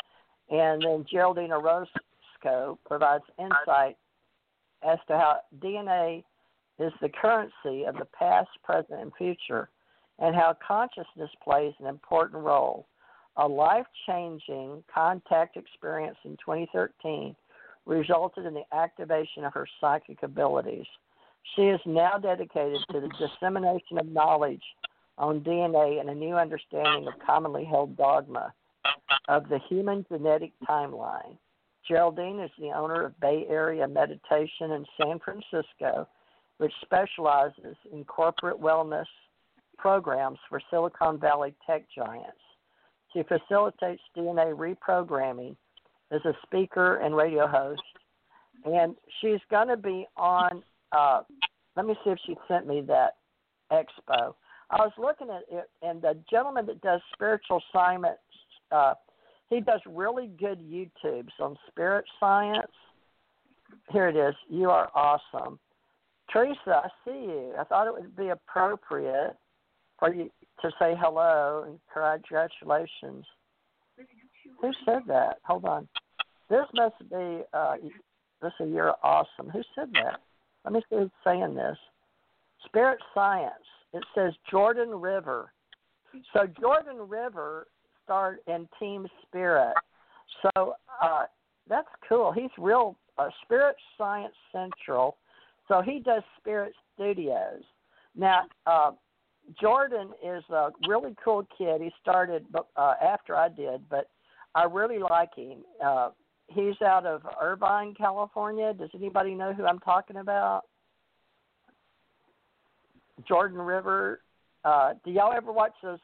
And then Geraldine Orozco provides insight as to how DNA is the currency of the past, present, and future, and how consciousness plays an important role. A life changing contact experience in 2013 resulted in the activation of her psychic abilities. She is now dedicated to the dissemination of knowledge on DNA and a new understanding of commonly held dogma of the human genetic timeline. Geraldine is the owner of Bay Area Meditation in San Francisco, which specializes in corporate wellness programs for Silicon Valley tech giants. She facilitates DNA reprogramming as a speaker and radio host, and she's going to be on. Uh, let me see if she sent me that expo. I was looking at it, and the gentleman that does spiritual science, uh, he does really good YouTubes on spirit science. Here it is. You are awesome. Theresa, I see you. I thought it would be appropriate for you to say hello and congratulations. Who said that? Hold on. This must be uh this is you're awesome. Who said that? Let me see who's saying this. Spirit Science. It says Jordan River. So Jordan River started in Team Spirit. So uh that's cool. He's real uh, Spirit Science Central. So he does Spirit Studios. Now, uh, Jordan is a really cool kid. He started uh, after I did, but I really like him. Uh, he's out of Irvine, California. Does anybody know who I'm talking about? Jordan River. Uh, do y'all ever watch those?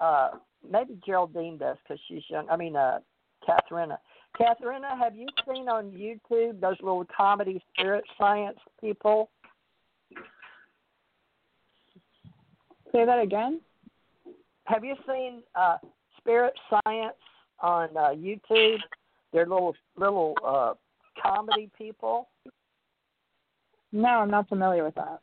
Uh, maybe Geraldine does because she's young. I mean, uh, Katharina. Katharina, have you seen on YouTube those little comedy spirit science people? Say that again. Have you seen uh, Spirit Science on uh, YouTube? They're little little uh, comedy people. No, I'm not familiar with that.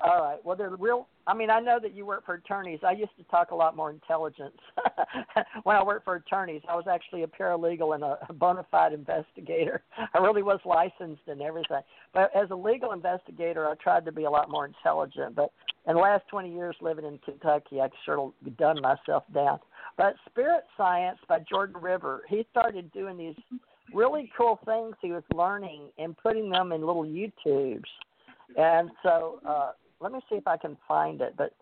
All right. Well, they're real. I mean, I know that you work for attorneys. I used to talk a lot more intelligence when I worked for attorneys. I was actually a paralegal and a bona fide investigator. I really was licensed and everything. But as a legal investigator, I tried to be a lot more intelligent. But in the last 20 years living in Kentucky, I've sort of done myself down. But Spirit Science by Jordan River, he started doing these really cool things he was learning and putting them in little YouTubes. And so uh, let me see if I can find it. But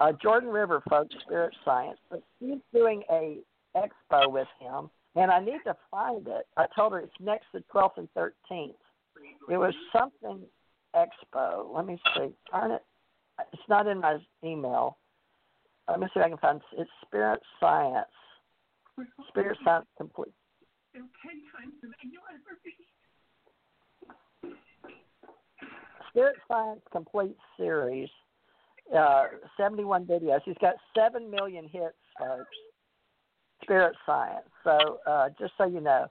uh, Jordan River, folks, Spirit Science, but he's doing a expo with him, and I need to find it. I told her it's next the 12th and 13th. It was something expo. Let me see. Darn it. It's not in my email. Let me see if I can find it. It's Spirit Science. Spirit Science Complete. Spirit Science Complete Series, uh, 71 videos. He's got 7 million hits, folks. Spirit Science. So, uh, just so you know.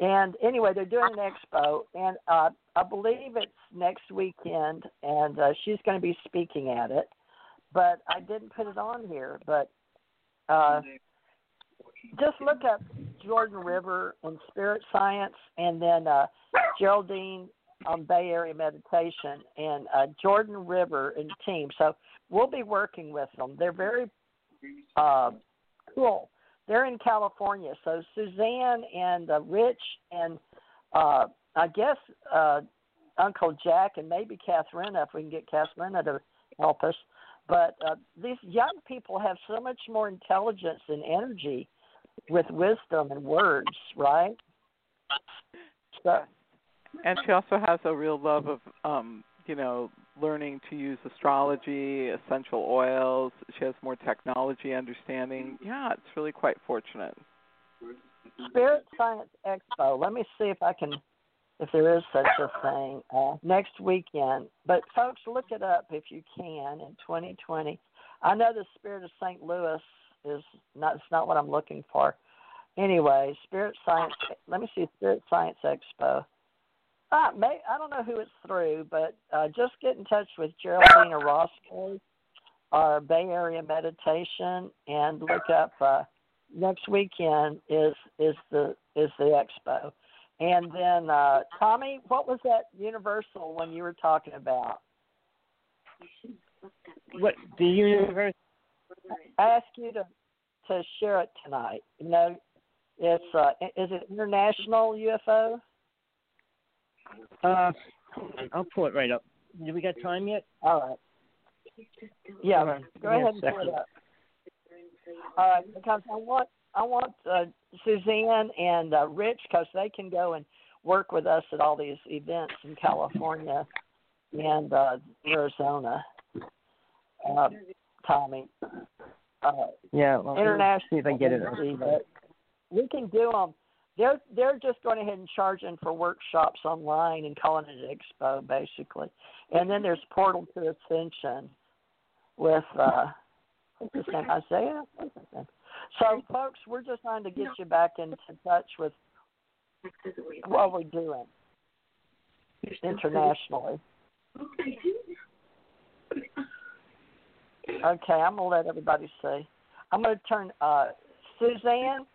And anyway, they're doing an expo, and uh, I believe it's next weekend, and uh, she's going to be speaking at it. But I didn't put it on here. But uh, just look up Jordan River and Spirit Science, and then uh, Geraldine on Bay Area Meditation and uh, Jordan River and team. So we'll be working with them. They're very uh, cool. They're in California. So Suzanne and uh, Rich and uh, I guess uh, Uncle Jack and maybe Katharina, if we can get Katharina to help us. But uh, these young people have so much more intelligence and energy with wisdom and words, right? So and she also has a real love of um you know learning to use astrology essential oils. She has more technology understanding. Yeah it's really quite fortunate. Spirit science expo. Let me see if i can if there is such a thing uh, next weekend. But folks look it up if you can in 2020 i know the spirit of st louis is not it's not what i'm looking for. Anyway spirit science let me see spirit science expo uh, may, I don't know who it's through, but uh, just get in touch with Geraldine Orozco, our Bay Area Meditation, and look up. Uh, next weekend is is the is the expo, and then uh, Tommy, what was that Universal one you were talking about? What the universe? I asked you to to share it tonight. You know, it's uh, is it International UFO? Uh, I'll pull it right up. Do we got time yet? All right. Yeah, go ahead and pull it up. All right, because I want I want uh, Suzanne and uh, Rich because they can go and work with us at all these events in California and uh, Arizona. Uh, Tommy. Uh, yeah, well, international. See if I get it. We can do them they're they're just going ahead and charging for workshops online and calling it an expo basically. And then there's Portal to Ascension, with uh, Isaiah. So, folks, we're just trying to get you back into touch with what we're doing internationally. Okay, I'm gonna let everybody see. I'm gonna turn uh, Suzanne.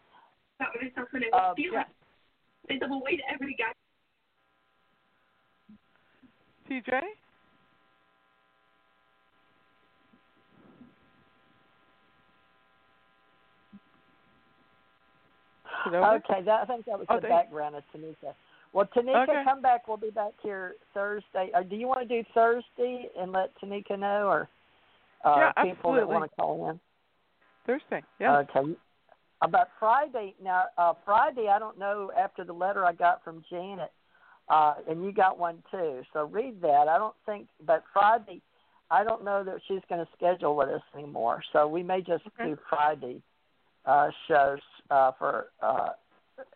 Uh, yeah. TJ? Okay, that, I think that was Oh, the they- background of Tanika. Well, Tanika, Okay. come back. We'll be back here Thursday. Or do you want to do Thursday and let Tanika know, or uh, Yeah, people that want to call in? Thursday. Yeah. Okay. About Friday now. Uh, Friday, I don't know. After the letter I got from Janet, uh, and you got one too. So read that. I don't think, but Friday, I don't know that she's going to schedule with us anymore. So we may just Okay. do Friday uh, shows uh, for uh,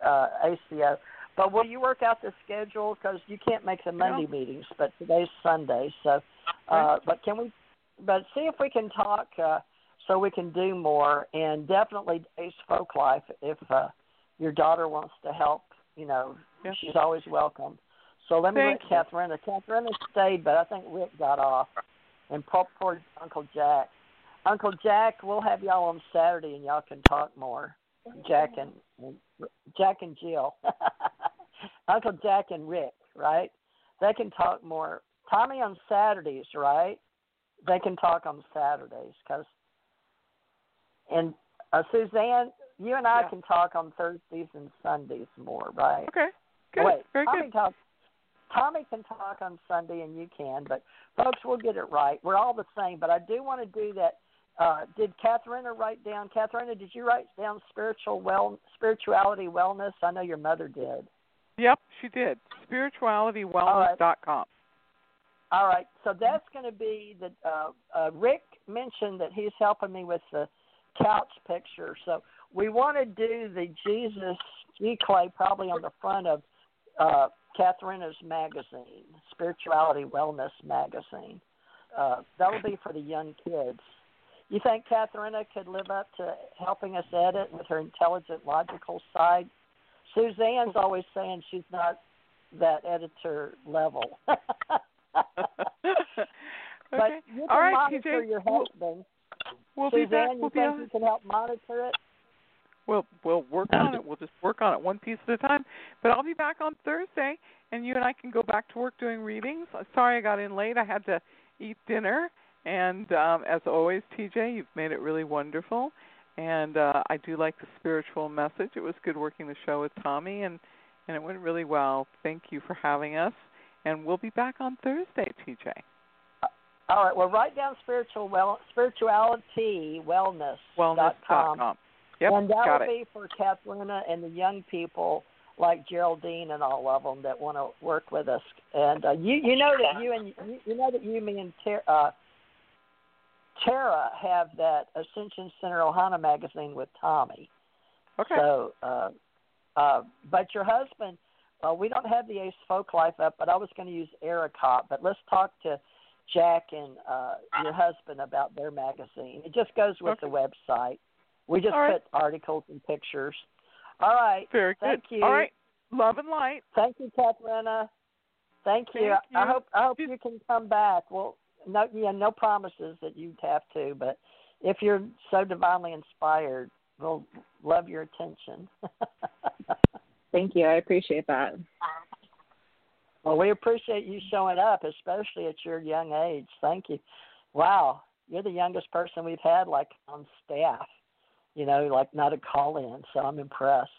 uh, ACO. But will you work out the schedule because you can't make the Monday meetings, but today's Sunday. So, uh, but can we? But see if we can talk uh, so we can do more, and definitely Ace Folklife if uh, your daughter wants to help. You know, Yeah. she's always welcome. So let me Thank let Catherine. Catherine stayed, but I think Rick got off, and poor Uncle Jack. Uncle Jack, we'll have y'all on Saturday, and y'all can talk more. Jack and Jack and Jill, Uncle Jack and Rick, right? They can talk more. Tommy on Saturdays, right? They can talk on Saturdays because, and uh, Suzanne, you and I Yeah. can talk on Thursdays and Sundays more, right? Okay. Good. Wait, Very Tommy good. Tommy can talk on Sunday and you can, but folks, we'll get it right. We're all the same, but I do want to do that. Uh, did Katharina write down? Katharina, did you write down spiritual well, spirituality wellness? I know your mother did. Yep, she did. Spiritualitywellness.com. All right, so that's going to be the. Uh, uh, Rick mentioned that he's helping me with the couch picture, so we want to do the Jesus G Clay probably on the front of uh, Katharina's magazine, Spirituality Wellness magazine. Uh, that'll be for the young kids. You think Katharina could live up to helping us edit with her intelligent, logical side? Suzanne's always saying she's not that editor level. But okay. you can All right, monitor TJ. your husband. We'll be Suzanne, back. you We'll be think on. you can help monitor it? We'll we'll work on it. We'll just work on it one piece at a time. But I'll be back on Thursday, and you and I can go back to work doing readings. Uh, Sorry I got in late. I had to eat dinner, and um, as always, TJ, you've made it really wonderful. And uh, I do like the spiritual message. It was good working the show with Tommy, and and it went really well. Thank you for having us, and we'll be back on Thursday, TJ. All right. Well, write down spiritual well, spirituality wellness Wellness.com. Yep, and that will be for Katharina and the young people like Geraldine and all of them that want to work with us. And uh, you you know that you and you, you know that you, me and Tara, uh, Tara have that Ascension Center Ohana magazine with Tommy. Okay. So, uh, uh, but your husband, uh, we don't have the Ace Folklife up, but I was going to use Ericot. But let's talk to Jack and uh, your husband about their magazine. It just goes with the website. We just All right. put articles and pictures. All right. Very Thank good. you. All right. Love and light. Thank you, Katharina. Thank you. Thank I hope I hope you can come back. Well, no, yeah, no promises that you'd have to, but if you're so divinely inspired, we'll love your attention. Thank you. I appreciate that. Well, we appreciate you showing up, especially at your young age. Thank you. Wow, you're the youngest person we've had like on staff. You know, like not a call in. So I'm impressed.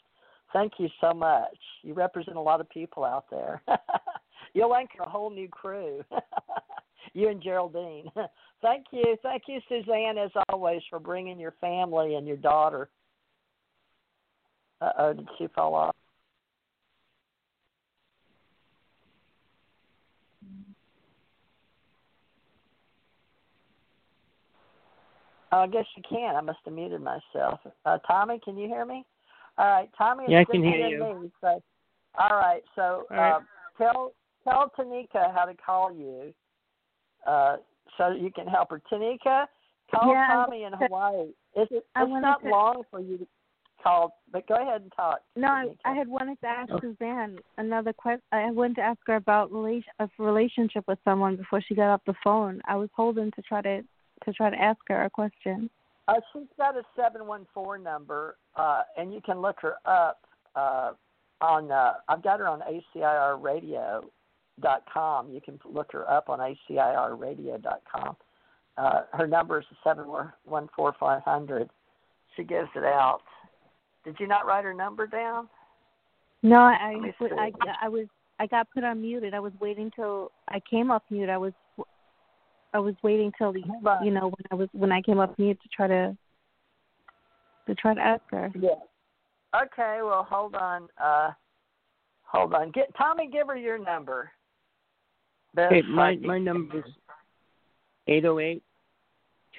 Thank you so much. You represent a lot of people out there. You'll anchor a whole new crew. you and Geraldine. Thank you. Thank you, Suzanne, as always, for bringing your family and your daughter. Uh oh, did she fall off? Oh, I guess you can. I must have muted myself. Uh, Tommy, can you hear me? All right, Tommy. It's Yeah, I can hear you. Me, so, all right, so All right. uh, tell tell Tanika how to call you, uh, so you can help her. Tanika, call Yeah, Tommy in Hawaii. Is it? It's not to- long for you to call, but go ahead and talk. No, I, Tanika. I had wanted to ask Oh. Suzanne another question. I wanted to ask her about relation a relationship with someone before she got off the phone. I was holding to try to to try to ask her a question. Uh, she's got a seven one four number, uh, and you can look her up uh, on. Uh, I've got her on ACORadio.com. You can look her up on ACORadio.com. Uh, her number is seven one four five hundred. She gives it out. Did you not write her number down? No, I I. I I was I got put on muted. I was waiting till I came off mute. I was I was waiting till the, you know when I was when I came up mute to try to to try to ask her. Yeah. Okay. Well, hold on. Uh, hold on. Get Tommy. Give her your number. Best Hey, my my number is eight zero eight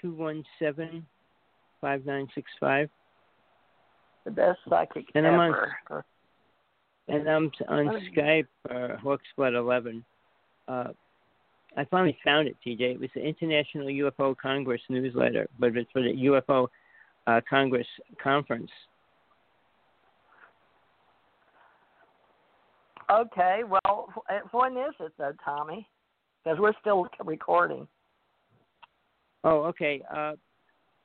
two one seven five nine six five, the best psychic and I'm on ever. and I'm on Oh. Skype, uh, Hawksblood eleven. Uh, I finally found it, TJ. It was the International UFO Congress newsletter, but it's for the UFO uh, Congress conference. Okay. Well, when is it though, Tommy? Because we're still recording. Oh, okay. Uh,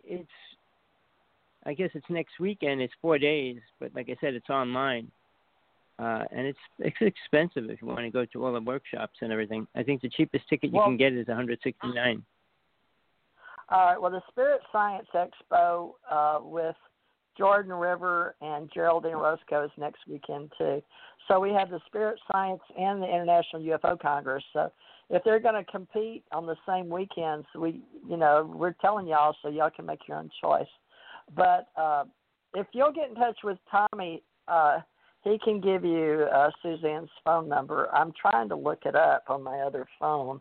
it's I guess it's next weekend. It's four days, but like I said, it's online, uh, and it's it's expensive if you want to go to all the workshops and everything. I think the cheapest ticket you Well- can get is 169. All right. Well, the Spirit Science Expo uh, with Jordan River and Geraldine Roscoe is next weekend too. So we have the Spirit Science and the International UFO Congress. So if they're going to compete on the same weekends, we you know we're telling y'all so y'all can make your own choice. But uh, if you'll get in touch with Tommy, uh, he can give you uh, Suzanne's phone number. I'm trying to look it up on my other phone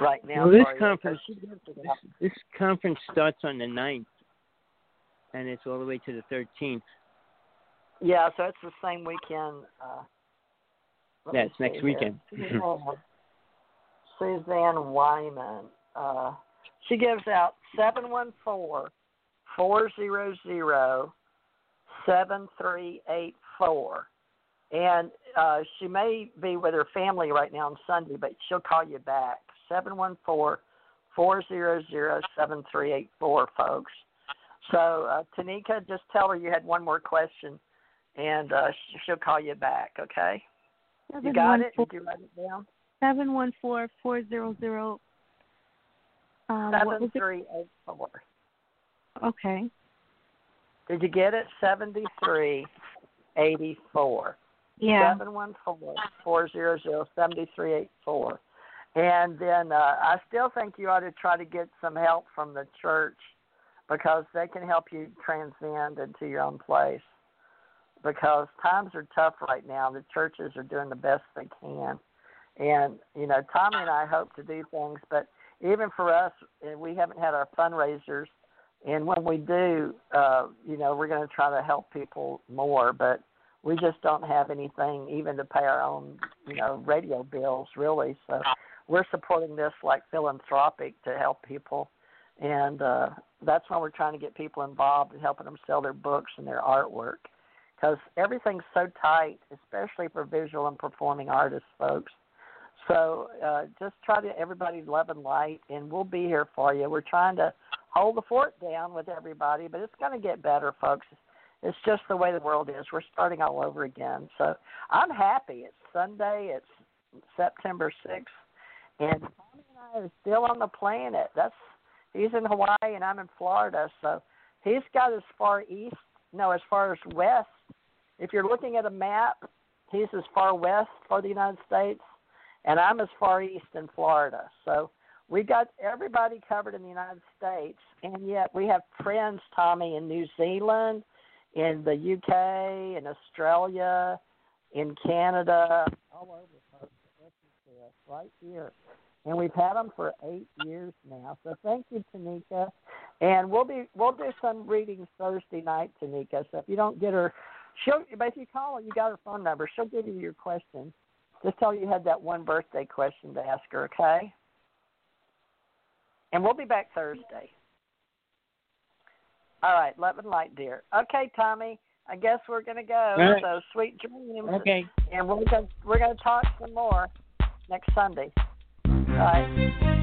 right now. Well, this conference- 'cause she gives it This, this conference starts on the 9th, and it's all the way to the 13th. Yeah, so it's the same weekend. Uh, Yeah, it's next weekend. Suzanne, Suzanne Wyman. Uh, she gives out seven one four four zero zero seven three eight four, and uh, she may be with her family right now on Sunday, but she'll call you back. Seven one four four zero zero seven three eight four, folks. So, uh, Tanika, just tell her you had one more question, and uh, she'll call you back. Okay? You got it? Did you write it down? Seven one four four zero zero. Um, Seven three eight four. Okay. Did you get it? Seventy three eighty four. Yeah. Seven one four four zero zero seventy three eight four. And then uh, I still think you ought to try to get some help from the church because they can help you transcend into your own place. Because times are tough right now. The churches are doing the best they can. And, you know, Tommy and I hope to do things, but even for us, uh, we haven't had our fundraisers. And when we do, uh, you know, we're going to try to help people more, but we just don't have anything even to pay our own, you know, radio bills really. So we're supporting this like philanthropic to help people, and uh, that's why we're trying to get people involved in helping them sell their books and their artwork, because everything's so tight, especially for visual and performing artists, folks. So uh, just try to everybody love and light, and we'll be here for you. We're trying to hold the fort down with everybody, but it's going to get better, folks. It's just the way the world is. We're starting all over again. So I'm happy. It's Sunday. It's September 6th. And Tommy and I are still on the planet. That's he's in Hawaii and I'm in Florida. So he's got as far east, no, as far as west. If you're looking at a map, he's as far west for the United States, and I'm as far east in Florida. So we got everybody covered in the United States, and yet we have friends, Tommy, in New Zealand, in the UK, in Australia, in Canada, all over, the us right here. And we've had them for eight years now. So thank you, Tanika. And we'll be we'll do some readings Thursday night, Tanika. So if you don't get her, she'll. But if you call her, you got her phone number. She'll give you your question. Just tell her you had that one birthday question to ask her. Okay. And we'll be back Thursday. All right, love and light, dear. Okay, Tommy, I guess we're gonna go. Right. So sweet dreams. Okay. And we're gonna we're gonna talk some more next Sunday. All right.